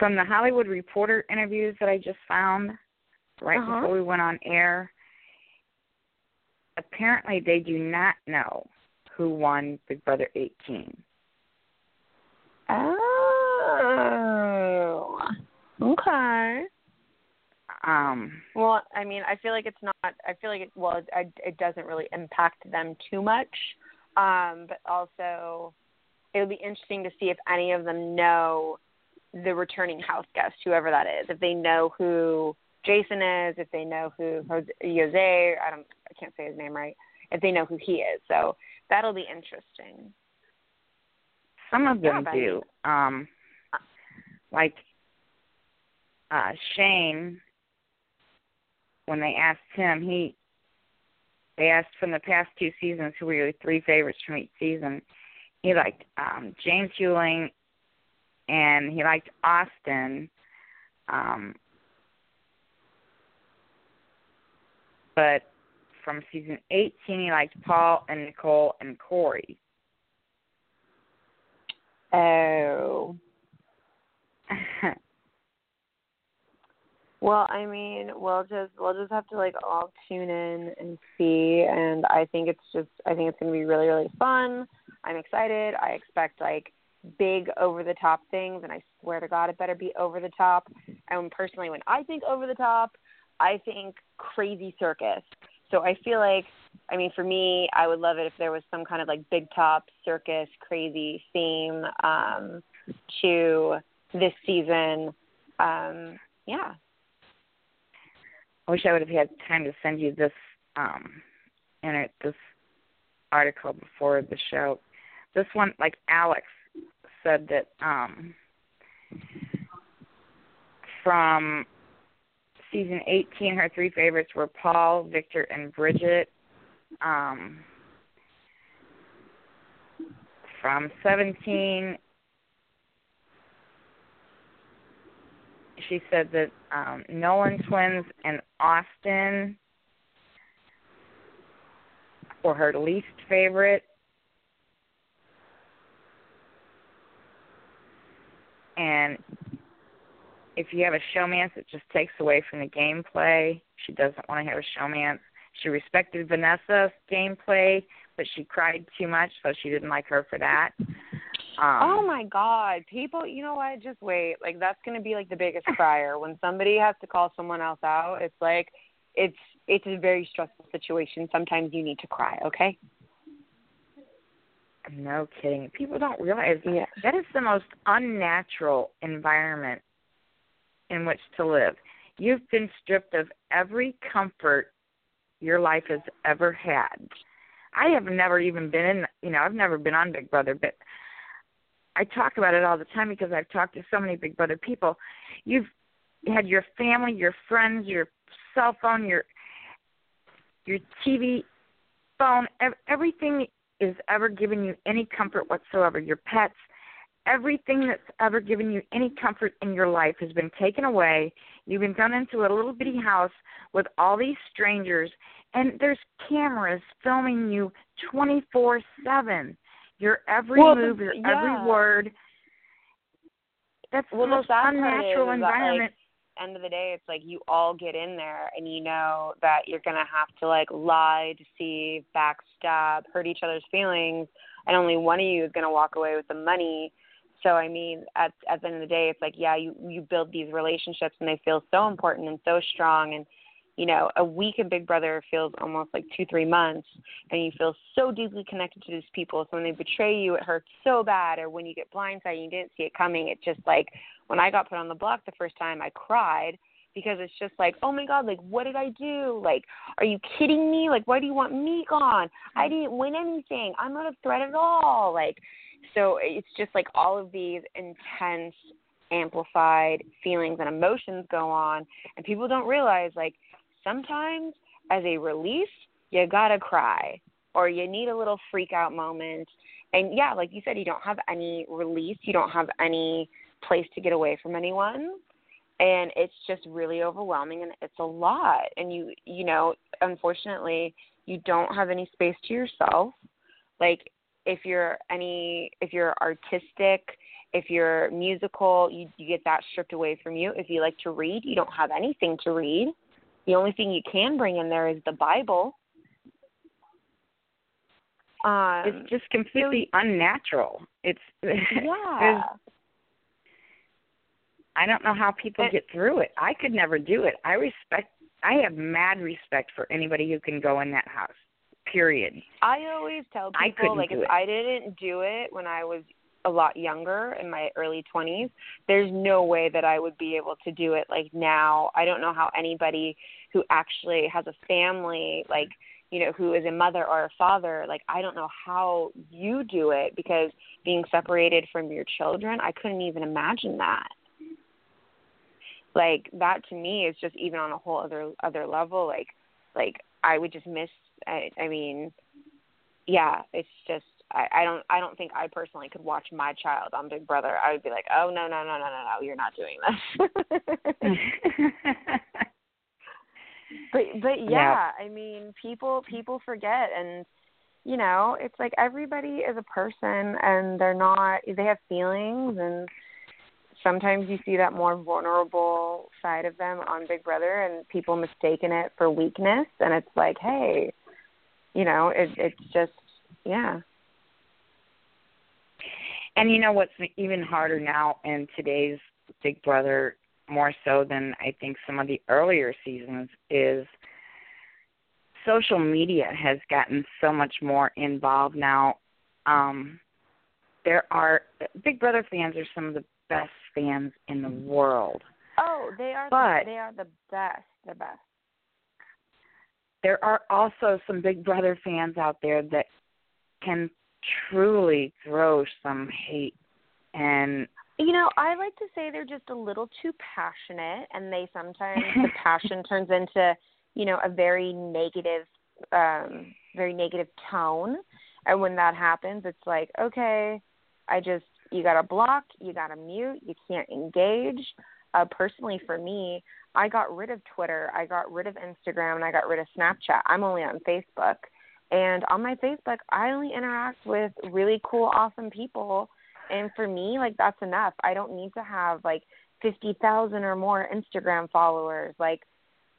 From the Hollywood Reporter interviews that I just found right Uh-huh. before we went on air, apparently they do not know who won Big Brother 18. Oh. Okay. Um, Well, I mean, I feel like it's not. I feel like it. Well, it, I- it doesn't really impact them too much. Um, but also, it would be interesting to see if any of them know the returning house guest, whoever that is. If they know who Jason is, if they know who Jose, Jose I don't. I can't say his name right. If they know who he is, so that'll be interesting. some of them Yeah, do. Um, like uh, Shane, when they asked him, he they asked from the past two seasons who were your three favorites from each season. He liked um, James Huling, and he liked Austin. Um, but from season 18, he liked Paul and Nicole and Corey. Oh. [laughs] Well, I mean, we'll just we'll just have to like all tune in and see and I think it's just I think it's going to be really really fun. I'm excited. I expect like big over the top things and I swear to god it better be over the top. And personally when I think over the top, I think crazy circus. So I feel like I mean for me, I would love it if there was some kind of like big top circus crazy theme um to this season. Um yeah. I wish I would have had time to send you this um in this article before the show. This one like Alex said that um from season 18 her three favorites were Paul, Victor and Bridget. Um from 17 she said that um Nolan twins and Austin were her least favorite. And if you have a showmance, it just takes away from the gameplay. She doesn't want to have a showmance. She respected Vanessa's gameplay, but she cried too much, so she didn't like her for that. Um, oh my god, people, you know what? Just wait. Like that's going to be like the biggest [laughs] crier when somebody has to call someone else out. It's like it's it's a very stressful situation. Sometimes you need to cry, okay? No kidding. People don't realize Yeah. that is the most unnatural environment in which to live. You've been stripped of every comfort your life has ever had. I have never even been in, you know, I've never been on Big Brother, but I talk about it all the time because I've talked to so many Big Brother people. You've had your family, your friends, your cell phone, your your TV, phone, ev- everything is ever given you any comfort whatsoever. Your pets, everything that's ever given you any comfort in your life has been taken away. You've been thrown into a little bitty house with all these strangers, and there's cameras filming you 24 7. Your every Well, move, your yeah. every word. That's Well, the most unnatural is end of the day, it's like you all get in there and you know that you're gonna have to like lie, deceive, backstab, hurt each other's feelings, and only one of you is gonna walk away with the money. So I mean, at at the end of the day, it's like yeah, you you build these relationships and they feel so important and so strong and you know, a week in Big Brother feels almost like two, three months, and you feel so deeply connected to these people. So when they betray you, it hurts so bad. Or when you get blindsided and you didn't see it coming, it's just like when I got put on the block the first time, I cried because it's just like, oh my God, like, what did I do? Like, are you kidding me? Like, why do you want me gone? I mm-hmm. didn't win anything. I'm not a threat at all. Like, so it's just like all of these intense, amplified feelings and emotions go on, and people don't realize, like, sometimes as a release, you gotta cry or you need a little freak out moment. And yeah, like you said, you don't have any release, you don't have any place to get away from anyone. And it's just really overwhelming and it's a lot. And you, you know, unfortunately, you don't have any space to yourself. Like if you're any, if you're artistic, if you're musical, you, you get that stripped away from you. If you like to read, you don't have anything to read the only thing you can bring in there is the Bible. Um, it's just completely so, unnatural. It's [laughs] yeah. I don't know how people it, get through it. I could never do it. I respect. I have mad respect for anybody who can go in that house. Period. I always tell people like if it. I didn't do it when I was a lot younger in my early 20s there's no way that I would be able to do it like now I don't know how anybody who actually has a family like you know who is a mother or a father like I don't know how you do it because being separated from your children I couldn't even imagine that like that to me is just even on a whole other other level like like I would just miss I I mean yeah it's just I, I don't I don't think I personally could watch my child on Big Brother. I would be like, oh no no no no no no, you're not doing this. [laughs] but but [laughs] yeah, I mean people people forget and you know it's like everybody is a person and they're not they have feelings and sometimes you see that more vulnerable side of them on Big Brother and people mistaken it for weakness and it's like hey you know it it's just yeah and you know what's even harder now in today's Big Brother, more so than I think some of the earlier seasons, is social media has gotten so much more involved now. Um, there are Big Brother fans are some of the best fans in the world. Oh, they are. But the, they are the best. The best. There are also some Big Brother fans out there that can truly throw some hate and you know i like to say they're just a little too passionate and they sometimes the [laughs] passion turns into you know a very negative um very negative tone and when that happens it's like okay i just you got to block you got to mute you can't engage uh personally for me i got rid of twitter i got rid of instagram and i got rid of snapchat i'm only on facebook and on my Facebook, I only interact with really cool, awesome people. And for me, like that's enough. I don't need to have like 50,000 or more Instagram followers. Like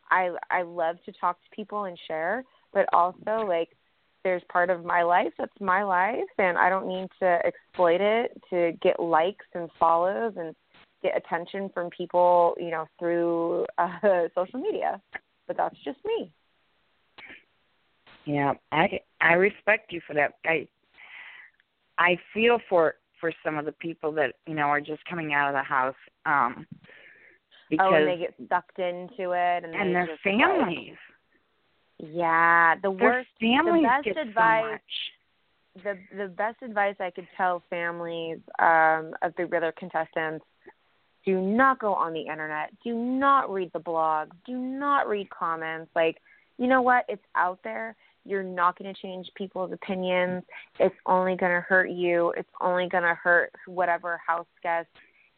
I I love to talk to people and share, but also like there's part of my life that's my life and I don't need to exploit it to get likes and follows and get attention from people, you know, through uh, [laughs] social media. But that's just me. Yeah, I I respect you for that. I I feel for for some of the people that you know are just coming out of the house um because oh, and they get sucked into it, and, and their families. Like, yeah, the their worst. families the best advice. so much. The the best advice I could tell families um, of Big Brother contestants: do not go on the internet. Do not read the blogs. Do not read comments. Like, you know what? It's out there you're not going to change people's opinions. It's only going to hurt you. It's only going to hurt whatever house guest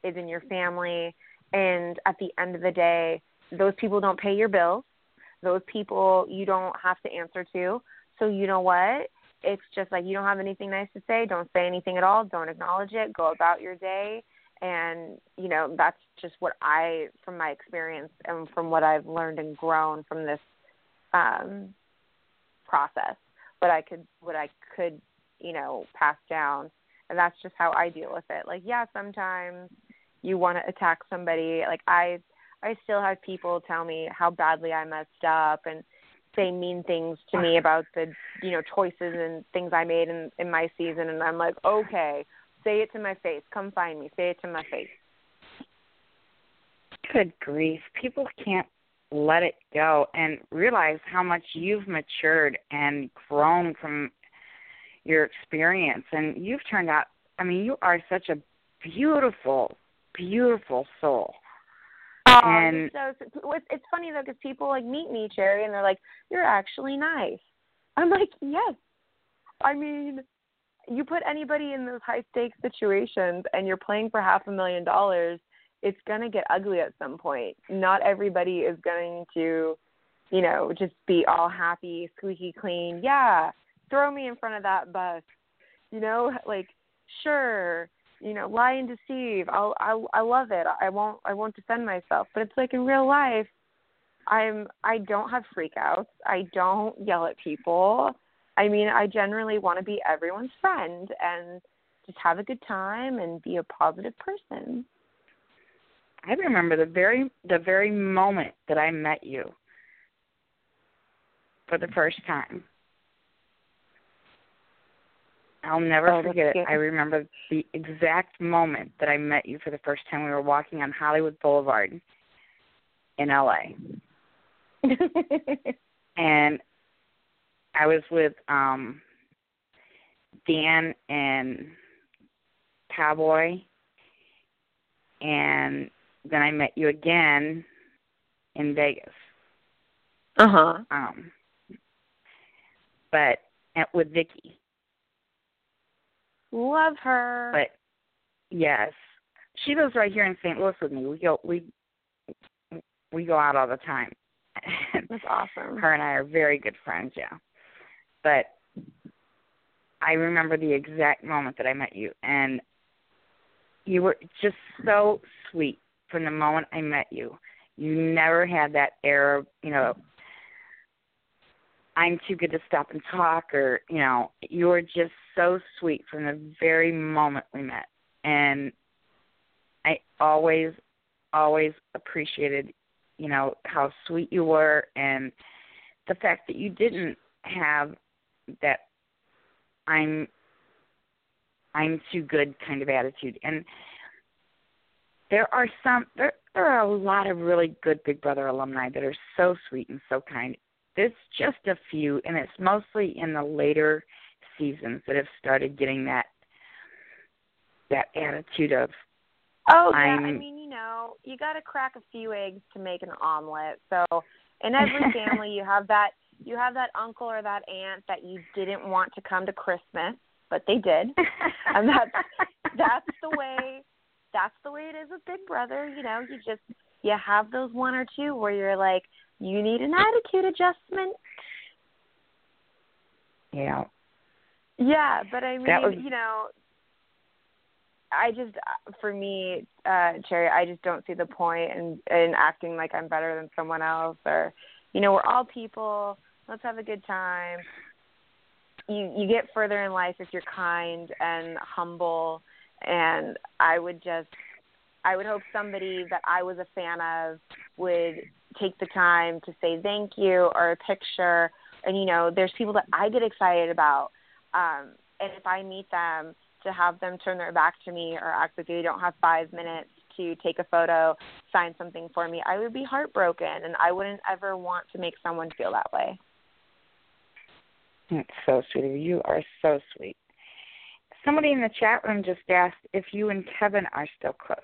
is in your family. And at the end of the day, those people don't pay your bills. Those people you don't have to answer to. So you know what? It's just like you don't have anything nice to say. Don't say anything at all. Don't acknowledge it. Go about your day and you know that's just what I from my experience and from what I've learned and grown from this um process what I could what I could you know pass down and that's just how I deal with it like yeah sometimes you want to attack somebody like I I still have people tell me how badly I messed up and say mean things to me about the you know choices and things I made in in my season and I'm like okay say it to my face come find me say it to my face Good grief. People can't let it go and realize how much you've matured and grown from your experience. And you've turned out, I mean, you are such a beautiful, beautiful soul. Oh, And- so, it's funny though because people like meet me, Cherry, and they're like, "You're actually nice." I'm like, "Yes." I mean, you put anybody in those high stakes situations, and you're playing for half a million dollars. It's gonna get ugly at some point. Not everybody is going to, you know, just be all happy, squeaky clean. Yeah, throw me in front of that bus. You know, like sure, you know, lie and deceive. I'll I I love it. I won't I won't defend myself. But it's like in real life, I'm I don't have freakouts. I don't yell at people. I mean, I generally want to be everyone's friend and just have a good time and be a positive person. I remember the very the very moment that I met you for the first time. I'll never Oh, forget it. good. I remember the exact moment that I met you for the first time. We were walking on Hollywood Boulevard in LA. [laughs] And I was with um Dan and Cowboy and then I met you again in Vegas. uh huh. Um but and with Vicky. Love her. But yes. She lives right here in St. Louis with me. We go we we go out all the time. [laughs] That's awesome. her and I are very good friends, yeah. But I remember the exact moment that I met you and you were just so sweet from the moment I met you. You never had that air of, you know, I'm too good to stop and talk or, you know, you were just so sweet from the very moment we met. And I always, always appreciated you know how sweet you were and the fact that you didn't have that i'm i'm too good kind of attitude and there are some there there are a lot of really good big brother alumni that are so sweet and so kind there's just a few and it's mostly in the later seasons that have started getting that that attitude of Oh yeah, I I'm- mean, you know, you got to crack a few eggs to make an omelet. So, in every [laughs] family, you have that you have that uncle or that aunt that you didn't want to come to Christmas, but they did. And that's that's the way that's the way it is with Big Brother, you know, you just you have those one or two where you're like, you need an attitude adjustment. yeah Yeah, but I mean, was- you know, I just, for me, uh, Cherry, I just don't see the point in in acting like I'm better than someone else, or, you know, we're all people. Let's have a good time. You you get further in life if you're kind and humble, and I would just, I would hope somebody that I was a fan of would take the time to say thank you or a picture. And you know, there's people that I get excited about um, and if I meet them, to have them turn their back to me or act like they don't have five minutes to take a photo, sign something for me, I would be heartbroken, and I wouldn't ever want to make someone feel that way. That's so sweet you. You are so sweet. Somebody in the chat room just asked if you and Kevin are still close.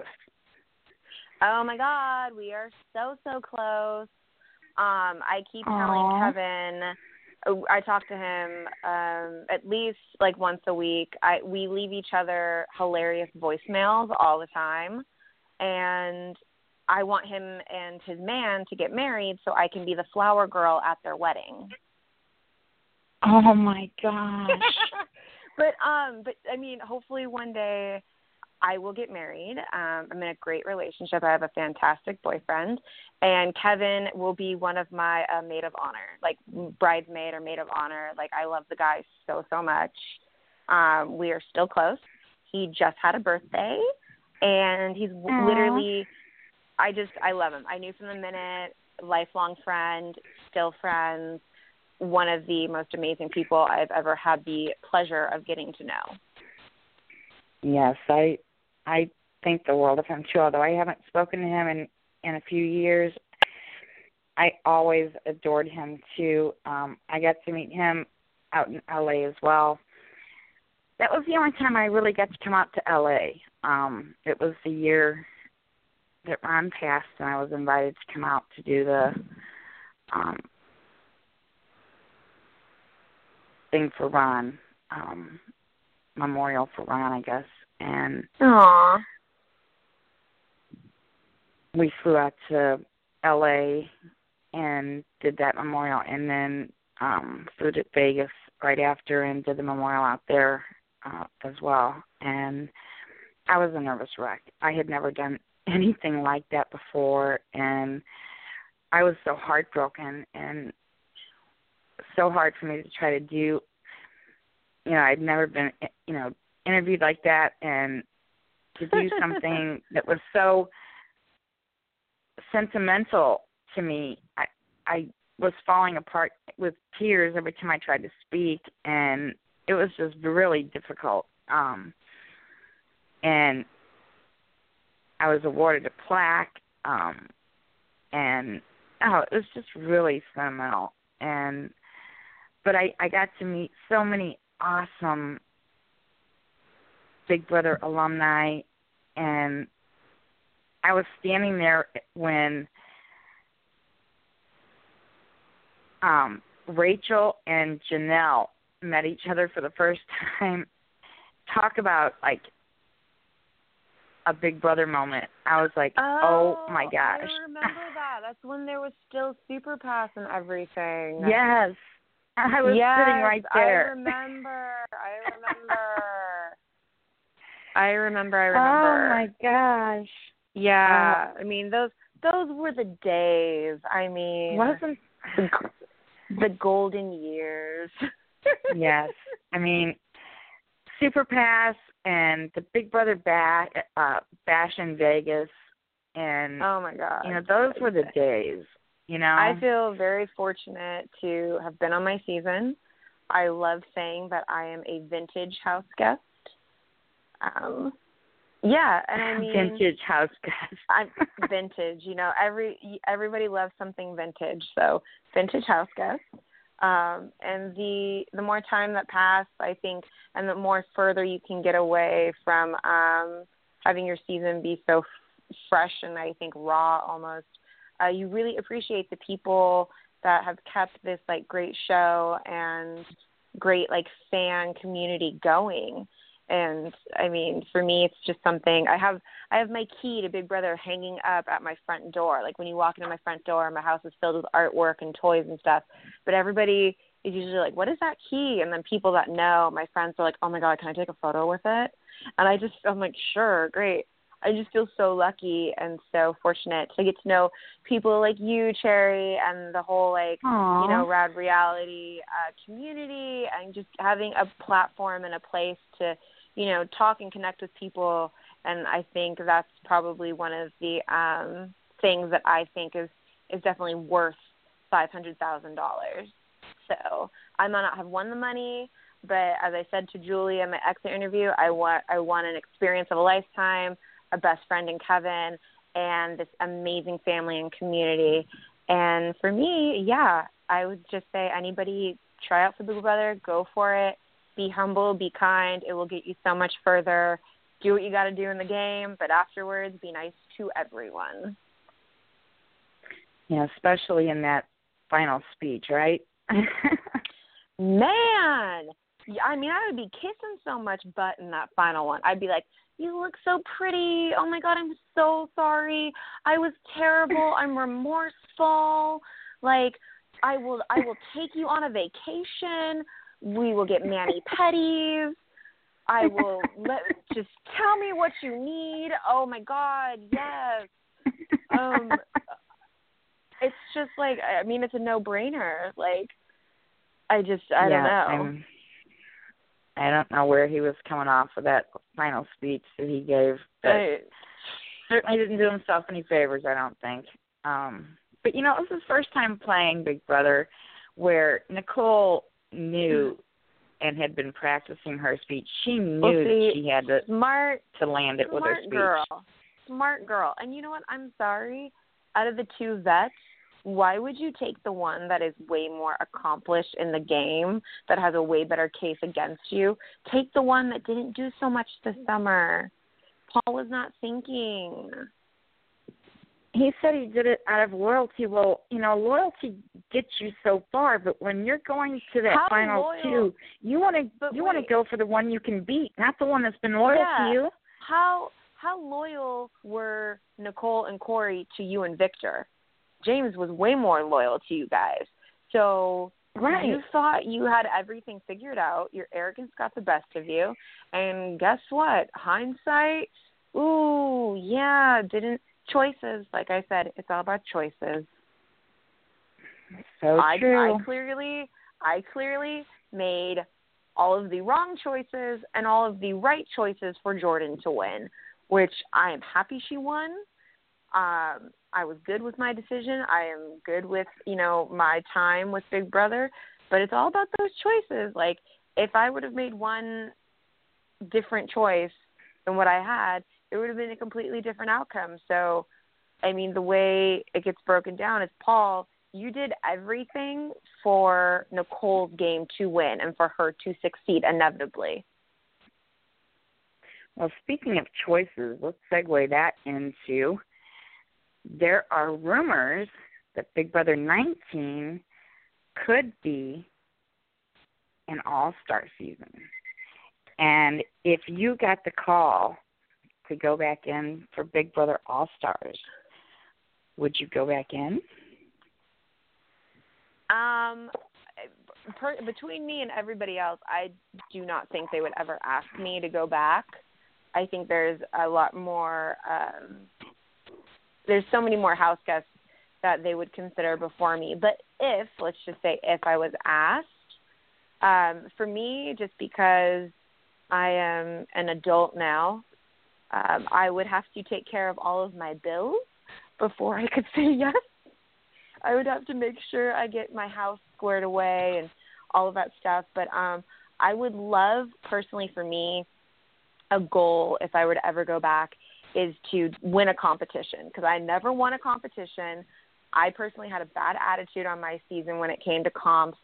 Oh my God, we are so so close. Um, I keep Aw. telling Kevin. uh, I talk to him um, at least like once a week. I we leave each other hilarious voicemails all the time, and I want him and his man to get married so I can be the flower girl at their wedding. Oh my gosh. [laughs] but um, but I mean, hopefully one day I will get married. Um, I'm in a great relationship. I have a fantastic boyfriend, and Kevin will be one of my uh, maid of honor, like bridesmaid or maid of honor. Like I love the guy so so much. Um, we are still close. He just had a birthday, and he's Aw. literally. I just I love him. I knew from the minute, lifelong friend, still friends. One of the most amazing people I've ever had the pleasure of getting to know. Yes, I I think the world of him too. Although I haven't spoken to him in in a few years, I always adored him too. Um, I got to meet him out in LA as well. That was the only time I really got to come out to LA. Um, it was the year that Ron passed, and I was invited to come out to do the um, thing for Ron, um, memorial for Ron, I guess. And Aww. we flew out to LA and did that memorial and then um flew to Vegas right after and did the memorial out there uh as well and I was a nervous wreck. I had never done [laughs] anything like that before and I was so heartbroken and so hard for me to try to do you know, I'd never been you know, interviewed like that and to do [laughs] something that was so sentimental to me. I I was falling apart with tears every time I tried to speak and it was just really difficult. Um and I was awarded a plaque, um and oh, it was just really sentimental and but I, I got to meet so many awesome Big Brother alumni and I was standing there when um Rachel and Janelle met each other for the first [laughs] time. Talk about like a Big Brother moment. I was like, oh, my gosh. I remember that. That's when there was still Super Pass and everything. Yes. I was yes, sitting right there. I remember. I remember. [laughs] I remember. I remember. Oh my gosh. Yeah. I mean those those were the days. I mean Wasn't the, the golden years. [laughs] yes. I mean, Super Pass and the Big Brother bash, uh, bash in Vegas, and Oh my god. you know those were the days. You know, I feel very fortunate to have been on my season. I love saying that I am a vintage house guest. Um, yeah, and I [laughs] mean vintage house guest. [laughs] I'm vintage. You know, every everybody loves something vintage, so vintage house guest. Um, and the the more time that pass, I think, and the more further you can get away from um, having your season be so f- fresh and I think raw almost, uh, you really appreciate the people that have kept this like great show and great like fan community going and i mean for me it's just something i have i have my key to big brother hanging up at my front door. Like when you walk into my front door my house is filled with artwork and toys and stuff. But everybody is usually like what is that key? And then people that know my friends are like oh my god can i take a photo with it? And i just i'm like sure great. I just feel so lucky and so fortunate to get to know people like you cherry and the whole like Aww. you know rad reality uh community and just having a platform and a place to you know talk and connect with people. And i think that's probably one of the um things that i think is is definitely worth five hundred thousand dollars. So i might not have won the money but as i said to julie in my exit interview i want i want an experience of a lifetime a best friend in kevin and this amazing family and community. And for me yeah i would just say anybody try out for big brother go for it be humble, be kind. It will get you so much further. Do what you got to do in the game, but afterwards, be nice to everyone. Yeah, especially in that final speech, right? [laughs] Man, I mean, I would be kissing so much butt in that final one. I'd be like, "You look so pretty. Oh my god, I'm so sorry. I was terrible. [laughs] I'm remorseful. Like, I will, I will take you on a vacation. We will get mani pedis. I will [laughs] let just tell me what you need. Oh my god, yes. Um [laughs] it's just like I mean it's a no-brainer. Like I just I yeah, don't know. I'm, I don't know where he was coming off with that final speech that he gave. But I, certainly didn't do himself any favors, I don't think. Um but you know, it was his first time playing Big Brother where Nicole knew mm-hmm. and had been practicing her speech. She knew Well, that she had to smart to land it with her smart speech. girl. Smart girl. And you know what? I'm sorry. Out of the two vets, why would you take the one that is way more accomplished in the game, that has a way better case against you? Take the one that didn't do so much this summer. Paul was not thinking. He said he did it out of loyalty. Well, you know, loyalty gets you so far, but when you're going to that How final loyal? two, you want to you want to go for the one you can beat, not the one that's been loyal Yeah. to you. How how loyal were Nicole and Corey to you and Victor? James was way more loyal to you guys. So Right. You thought you had everything figured out. Your arrogance got the best of you. And guess what? Hindsight, ooh, yeah, didn't choices, like I said, it's all about choices. So I true. I clearly I clearly made all of the wrong choices and all of the right choices for Jordan to win, which I am happy she won. Um, I was good with my decision. I am good with, you know, my time with Big Brother, but it's all about those choices. Like if I would have made one different choice than what I had, it would have been a completely different outcome. So, I mean, the way it gets broken down is Paul, you did everything for Nicole's game to win and for her to succeed inevitably. Well, speaking of choices, let's segue that into there are rumors that Big Brother 19 could be an all star season. And if you got the call to go back in for Big Brother All Stars, would you go back in? Um, per, between me and everybody else, I do not think they would ever ask me to go back. I think there's a lot more. Um, there's so many more house guests that they would consider before me. But if, let's just say, if I was asked, um, for me, just because I am an adult now, um, I would have to take care of all of my bills before I could [laughs] say yes. I would have to make sure I get my house squared away and all of that stuff. But um, I would love, personally, for me, a goal if I were to ever go back is to win a competition because I never won a competition. I personally had a bad attitude on my season when it came to comps.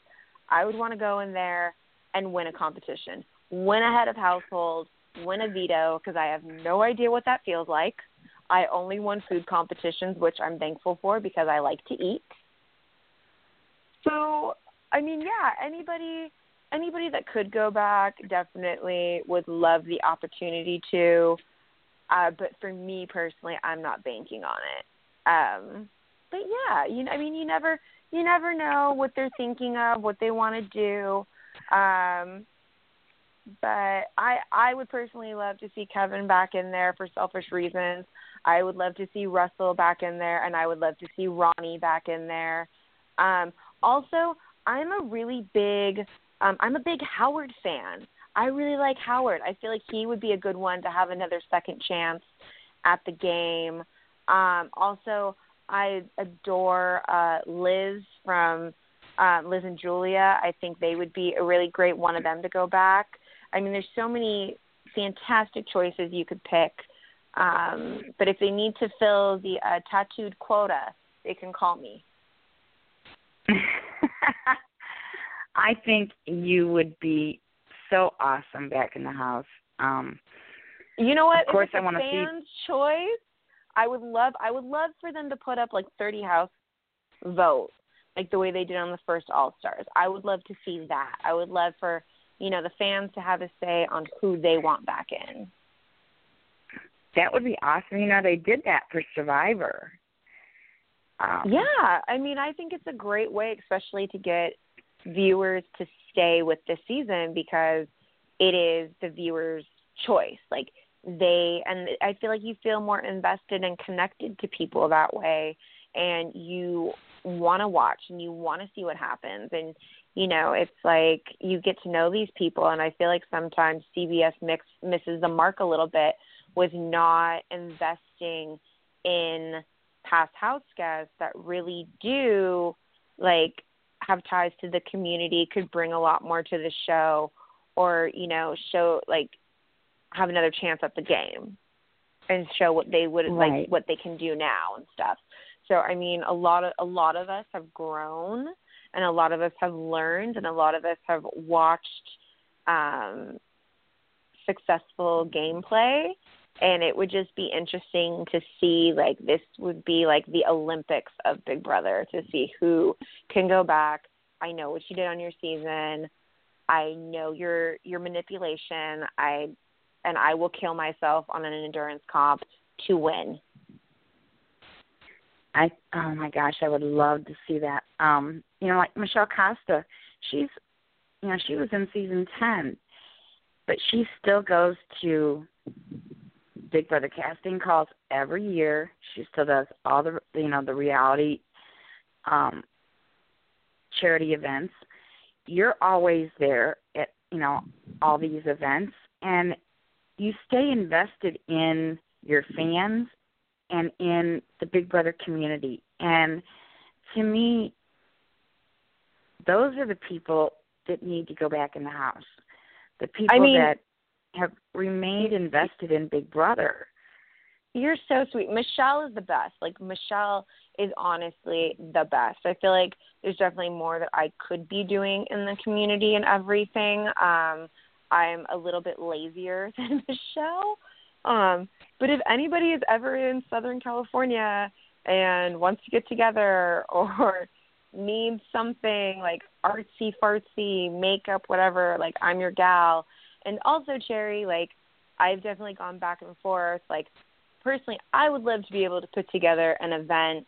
I would want to go in there and win a competition, win a head of household, win a veto because I have no idea what that feels like. I only won food competitions, which I'm thankful for because I like to eat. So, I mean, yeah, anybody anybody that could go back definitely would love the opportunity to. Uh, but for me personally, I'm not banking on it. Um, but yeah, you know, I mean, you never you never know what they're thinking of, what they want to do. Um, but I I would personally love to see Kevin back in there for selfish reasons. I would love to see Russell back in there, and I would love to see Ronnie back in there. Um, also, I'm a really big um, I'm a big Howard fan. I really like Howard. I feel like he would be a good one to have another second chance at the game. Um, also, I adore uh, Liz from uh, Liz and Julia. I think they would be a really great one of them to go back. I mean, there's so many fantastic choices you could pick. Um, but if they need to fill the uh, tattooed quota, they can call me. [laughs] I think you would be so awesome back in the house. Um, You know what? Of course I wanna a see- choice. I would love. I would love for them to put up like 30 house vote, like the way they did on the first All Stars. I would love to see that. I would love for you know the fans to have a say on who they want back in. that would be awesome. You know, they did that for Survivor. Um, Yeah, I mean, I think it's a great way, especially to get viewers to stay with the season because it is the viewer's choice. Like they and I feel like you feel more invested and connected to people that way and you want to watch and you want to see what happens and you know it's like you get to know these people and I feel like sometimes CBS mix misses the mark a little bit with not investing in past house guests that really do like have ties to the community could bring a lot more to the show or you know show like have another chance at the game and show what they would Right. like what they can do now and stuff so i mean a lot of a lot of us have grown and a lot of us have learned and a lot of us have watched um successful gameplay. And it would just be interesting to see like this would be like the olympics of big brother to see who can go back. I know what you did on your season. I know your your manipulation. I and i will kill myself on an endurance comp to win. I oh my gosh, I would love to see that. Um, you know, like Michelle Costa, she's you know, she was in season ten, but she still goes to Big Brother casting calls every year. She still does all the you know, the reality um charity events. You're always there at, you know, all these events and you stay invested in your fans and in the Big Brother community. And to me, those are the people that need to go back in the house. The people mean- that have remained invested in Big Brother. You're so sweet. Michelle is the best. Like Michelle is honestly the best. I feel like there's definitely more that I could be doing in the community and everything. Um I'm a little bit lazier [laughs] than Michelle. Um but if anybody is ever in Southern California and wants to get together [laughs] or needs something like artsy fartsy makeup whatever like I'm your gal and also Cherry like I've definitely gone back and forth like personally, I would love to be able to put together an event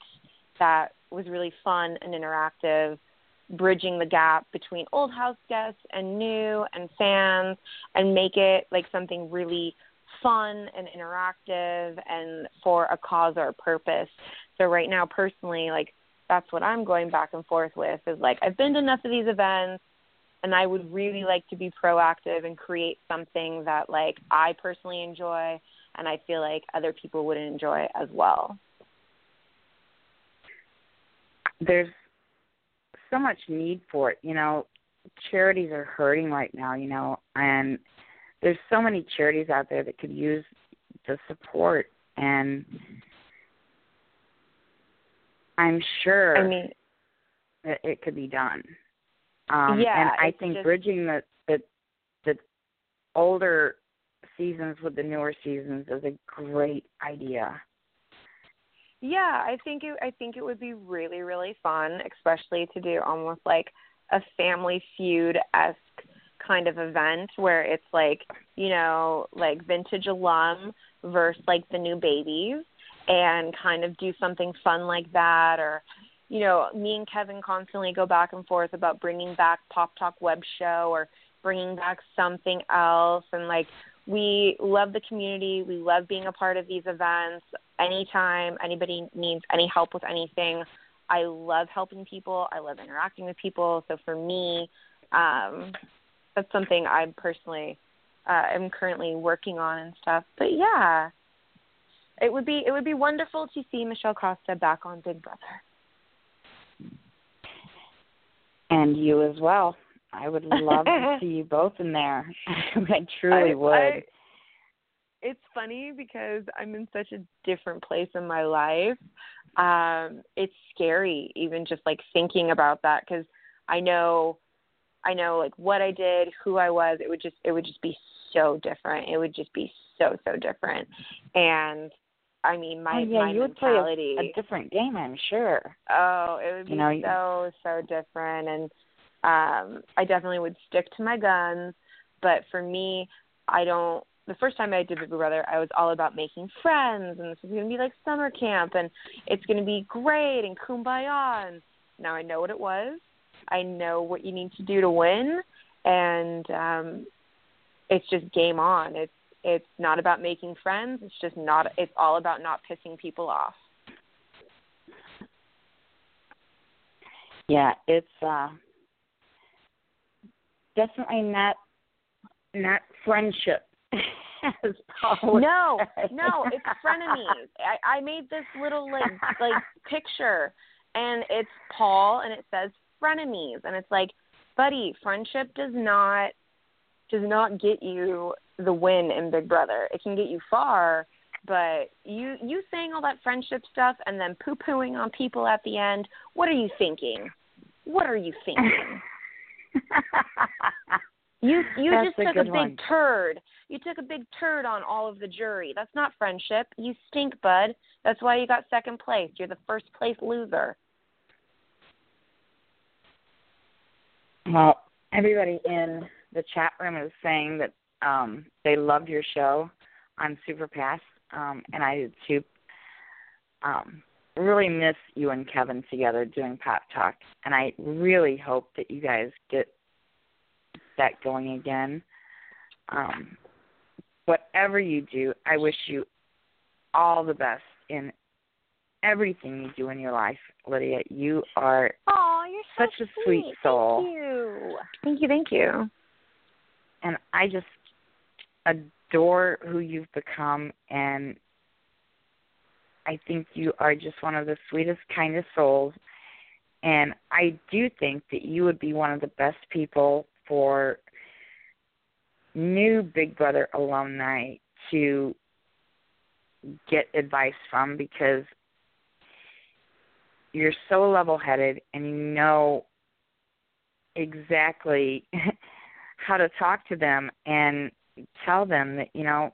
that was really fun and interactive, bridging the gap between old house guests and new and fans, and make it like something really fun and interactive and for a cause or a purpose. So right now, personally, like that's what I'm going back and forth with is like I've been to enough of these events and I would really like to be proactive and create something that like I personally enjoy and I feel like other people would enjoy as well. There's so much need for it. You know, charities are hurting right now, you know, and there's so many charities out there that could use the support and I'm sure I mean, that it could be done. Um, Yeah, and I think just- bridging the, the the older seasons with the newer seasons is a great idea. yeah, I think it I think it would be really really fun, especially to do almost like a family feud esque kind of event where it's like you know like vintage alum versus like the new babies and kind of do something fun like that or you know me and kevin constantly go back and forth about bringing back pop talk web show or bringing back something else and like we love the community we love being a part of these events. Anytime anybody needs any help with anything i love helping people i love interacting with people so for me um that's something i personally uh am currently working on and stuff. But yeah it would be it would be wonderful to see michelle costa back on big brother And you as well. I would love to [laughs] see you both in there. [laughs] I truly I- would. I- it's funny because I'm in such a different place in my life. Um, it's scary even just like thinking about that because I know, I know like what I did, who I was. It would just, it would just be so different. It would just be so so different. And I mean, my oh, yeah, my you would play mentality. a, a different game, I'm sure. Oh, it would be You know, so so different, and um, I definitely would stick to my guns. But for me, I don't. The first time I did Big Brother, I was all about making friends, and this is going to be like summer camp, and it's going to be great and kumbaya. And now I know what it was. I know what you need to do to win, and um, it's just game on. It's it's not about making friends. It's just not. It's all about not pissing people off. Yeah, it's uh definitely not not friendship. [laughs] No, no, it's frenemies. I, I made this little like like picture, and it's Paul, and it says frenemies, and it's like, buddy, friendship does not does not get you the win in Big Brother. It can get you far, but you you saying all that friendship stuff and then poo pooing on people at the end. What are you thinking? What are you thinking? [laughs] You you That's just a took a big one. turd. You took a big turd on all of the jury. That's not friendship. You stink, bud. That's why you got second place. You're the first place loser. Well, everybody in the chat room is saying that um, they loved your show on Superpass, um, and I did too. Um, really miss you and Kevin together doing Pop Talk, and I really hope that you guys get that going again. Um, whatever you do, I wish you all the best in everything you do in your life, Lydia. You are Oh, you're so Such a sweet soul. Thank you. Thank you. Thank you. and I just adore who you've become and I think you are just one of the sweetest, kindest souls. And I do think that you would be one of the best people for new Big Brother alumni to get advice from because you're so level headed and you know exactly [laughs] how to talk to them and tell them that you know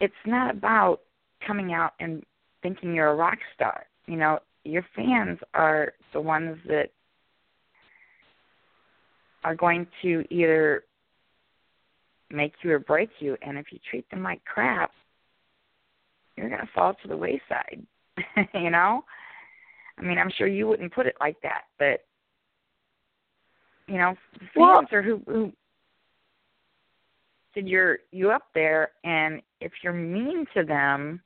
it's not about coming out and thinking you're a rock star. You know your fans are the ones that are going to either make you or break you. And if you treat them like crap you're going to fall to the wayside [laughs] you know? I mean i'm sure you wouldn't put it like that but you know fans Well- are who who did you're you up there and if you're mean to them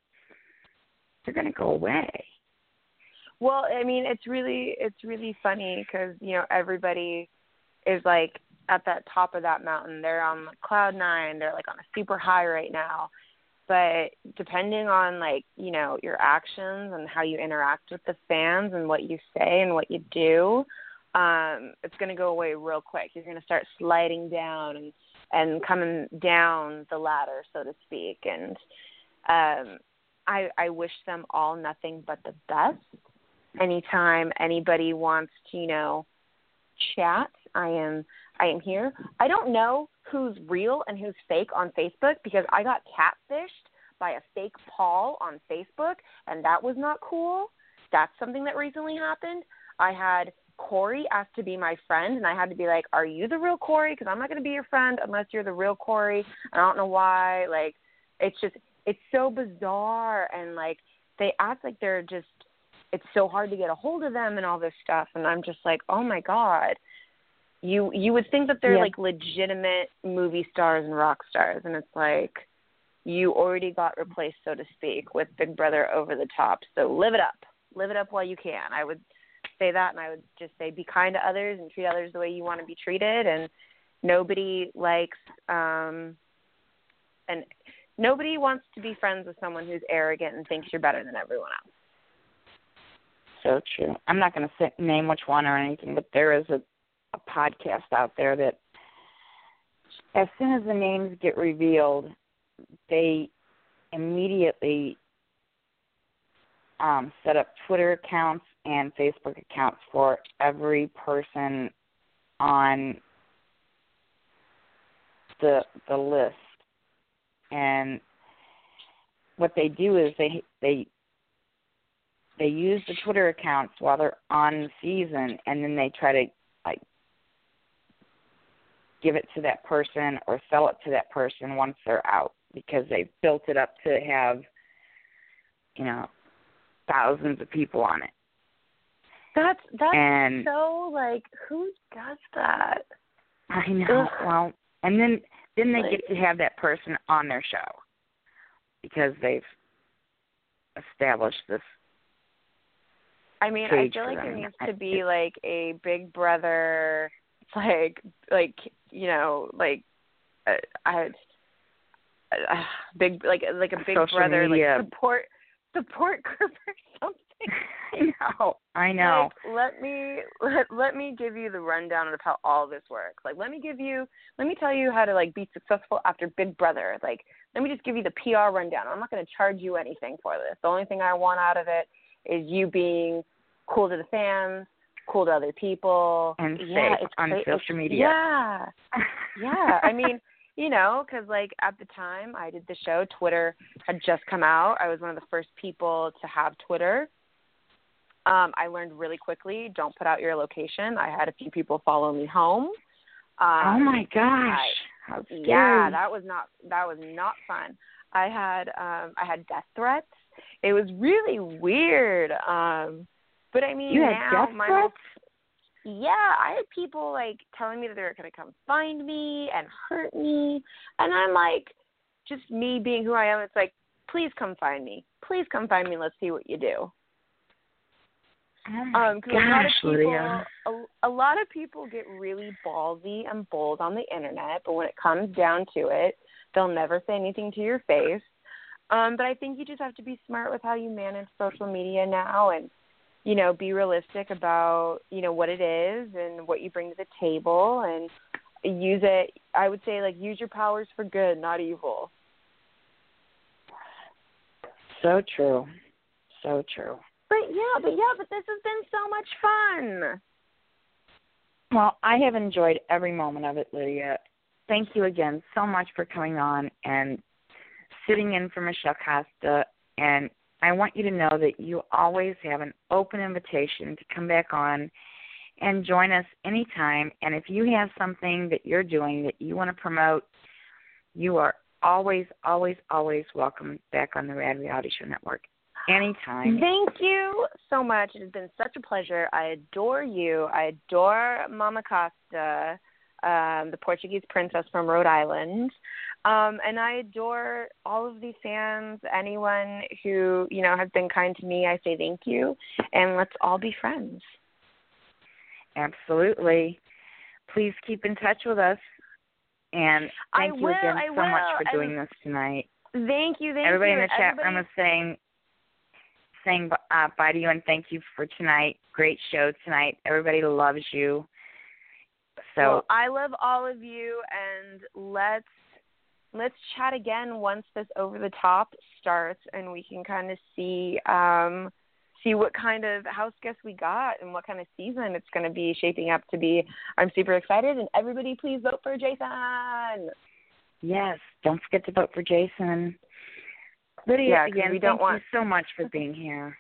they're going to go away Well, I mean, it's really it's really funny because you know everybody is like at that top of that mountain. They're on cloud nine. They're like on a super high right now. But depending on like you know your actions and how you interact with the fans and what you say and what you do, um, it's going to go away real quick. You're going to start sliding down and and coming down the ladder, so to speak. And um, I I wish them all nothing but the best anytime anybody wants to, you know, chat, I am I am here. I don't know who's real and who's fake on Facebook because I got catfished by a fake Paul on Facebook and that was not cool. That's something that recently happened. I had Corey asked to be my friend and I had to be like, "Are you the real Corey? Because I'm not going to be your friend unless you're the real Corey." I don't know why. Like, it's just it's so bizarre and like they act like they're just it's so hard to get a hold of them and all this stuff and i'm just like oh my god you you would think that they're Yeah. like legitimate movie stars and rock stars and it's like you already got replaced so to speak with big brother over the top so live it up live it up while you can i would say that and i would just say be kind to others and treat others the way you want to be treated and nobody likes um and nobody wants to be friends with someone who's arrogant and thinks you're better than everyone else. So true. I'm not going to name which one or anything but there is a a podcast out there that as soon as the names get revealed they immediately um, set up Twitter accounts and Facebook accounts for every person on the the list. And what they do is they they they use the Twitter accounts while they're on season, and then they try to like give it to that person or sell it to that person once they're out because they've built it up to have you know thousands of people on it That's that's and so like who does that? I know. Ugh. Well, and then then they Like- get to have that person on their show because they've established this. I mean, I feel like it needs to be like a Big Brother, like like you know, like uh, I uh, big like like a Big Social Brother media. like support support group [laughs] or something. [laughs] I know. I [laughs] know. Like, let me let, let me give you the rundown of how all this works. Like, let me give you let me tell you how to like be successful after Big Brother. Like, let me just give you the PR rundown. I'm not going to charge you anything for this. The only thing I want out of it is you being cool to the fans, cool to other people, And yeah, safe it's on great. social media. Yeah, [laughs] yeah. I mean, you know, because like at the time I did the show, Twitter had just come out. I was one of the first people to have Twitter. Um, I learned really quickly, don't put out your location. I had a few people follow me home. Um, oh my gosh. Yeah, that was not that was not fun. I had um I had death threats. It was really weird. Um but I mean you had now death my threats? yeah, I had people like telling me that they were gonna come find me and hurt me and I'm like just me being who I am, it's like, please come find me. Please come find me, let's see what you do. Oh my Um, 'cause a lot of people, Lydia. a, a lot of people get really ballsy and bold on the internet, but when it comes down to it, they'll never say anything to your face. Um, but I think you just have to be smart with how you manage social media now, and you know, be realistic about you know what it is and what you bring to the table, and use it. I would say like use your powers for good, not evil. So true. So true. But yeah, but yeah, but this has been so much fun. Well, I have enjoyed every moment of it, Lydia. Thank you again so much for coming on and sitting in for Michelle Costa. And I want you to know that you always have an open invitation to come back on and join us anytime. And if you have something that you're doing that you want to promote, you are always, always, always welcome back on the Rad Reality Show Network anytime. Thank you so much. It has been such a pleasure. I adore you. I adore Mama Costa, um, the Portuguese princess from Rhode Island. Um, and I adore all of these fans, anyone who, you know, has been kind to me. I say thank you. And let's all be friends. Absolutely. Please keep in touch with us. And I thank you will, again I so much for doing And- this tonight. Thank you. Thank you. Everybody you. in the chat Everybody- room is saying saying uh, bye to you and thank you for tonight. Great show tonight. Everybody loves you. So well, I love all of you, and let's let's chat again once this over the top starts, and we can kind of see um, see what kind of house guests we got and what kind of season it's going to be shaping up to be. I'm super excited, and everybody, please vote for Jason. yes, don't forget to vote for Jason. Lydia, Yeah, 'cause again, we don't thank want- you so much for being here.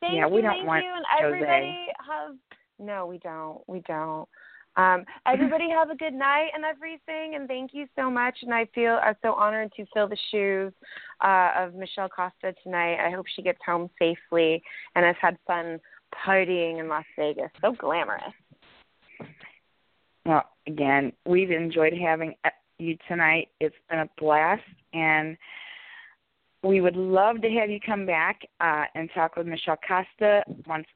Thank Yeah, you, we don't thank want you, and Jozea. everybody have. No, we don't. We don't. Um, everybody [laughs] have a good night and everything, and thank you so much. And I feel I'm so honored to fill the shoes uh, of Michelle Costa tonight. I hope she gets home safely and has had fun partying in Las Vegas. So glamorous. Well, again, we've enjoyed having uh, you tonight. It's been a blast, and we would love to have you come back uh, and talk with Michelle Costa once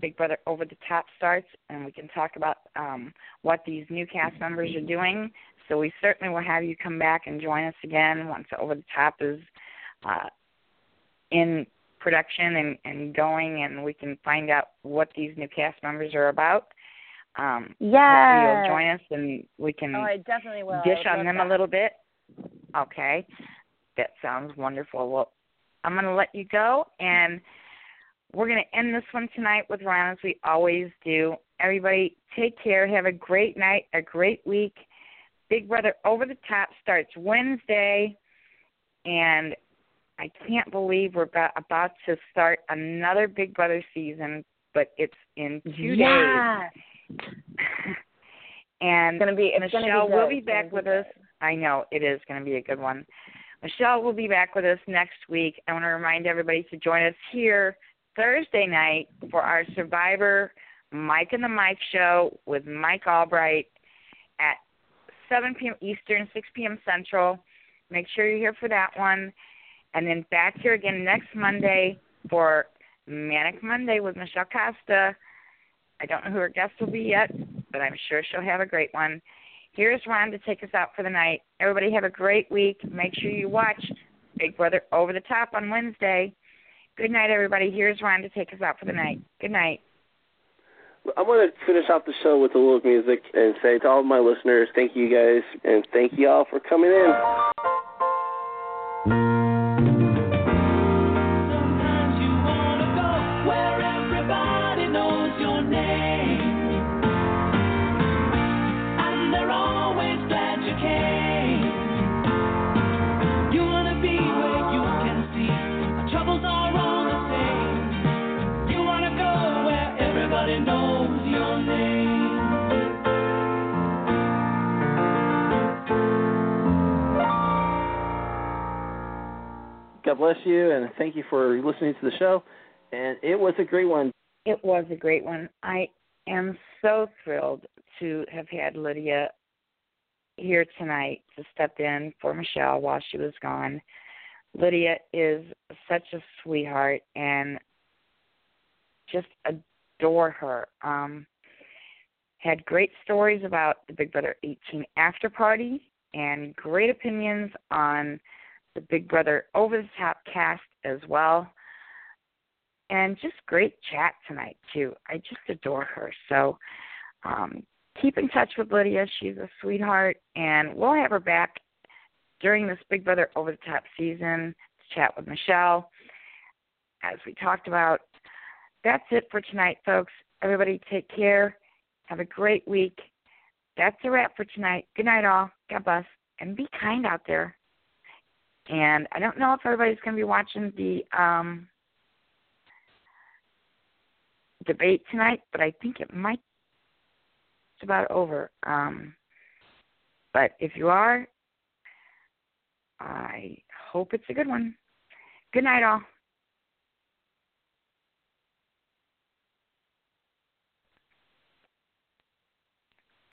Big Brother Over the Top starts, and we can talk about um, what these new cast members are doing. So we certainly will have you come back and join us again once Over the Top is uh, in production and, and going, and we can find out what these new cast members are about. Um, Yeah. you'll join us and we can Oh, I definitely will. Dish on them that. a little bit. Okay. That sounds wonderful. Well, I'm going to let you go and we're going to end this one tonight with Ron as we always do. Everybody take care. Have a great night, a great week. Big Brother Over the Top starts Wednesday and I can't believe we're about, about to start another Big Brother season, but it's in two yeah. days. [laughs] and It's gonna be. It's Michelle gonna be will be back with us. I know it is going to be a good one. Michelle will be back with us next week. I want to remind everybody to join us here Thursday night for our Survivor Mike and the Mike show with Mike Albright at 7 p.m. Eastern, 6 p.m. Central. Make sure you're here for that one. And then back here again next Monday for Manic Monday with Michelle Costa. I don't know who her guest will be yet, but I'm sure she'll have a great one. Here's Ron to take us out for the night. Everybody have a great week. Make sure you watch Big Brother Over the Top on Wednesday. Good night, everybody. Here's Ron to take us out for the night. Good night. I want to finish off the show with a little music and say to all my listeners, thank you guys, and thank you all for coming in. God bless you, and thank you for listening to the show. And it was a great one. It was a great one. I am so thrilled to have had Lydia here tonight to step in for Michelle while she was gone. Lydia is such a sweetheart and just adore her. Um, had great stories about the Big Brother 18 after party and great opinions on the Big Brother over the top cast as well and just great chat tonight too. I just adore her. So um, keep in touch with Lydia. She's a sweetheart, and we'll have her back during this Big Brother Over the Top season to chat with Michelle, as we talked about. That's it for tonight, folks. Everybody take care. Have a great week. That's a wrap for tonight. Good night, all. God bless. And be kind out there. And I don't know if everybody's going to be watching the um, debate tonight, but I think it might it's about over. Um, but if you are, I hope it's a good one. Good night, all.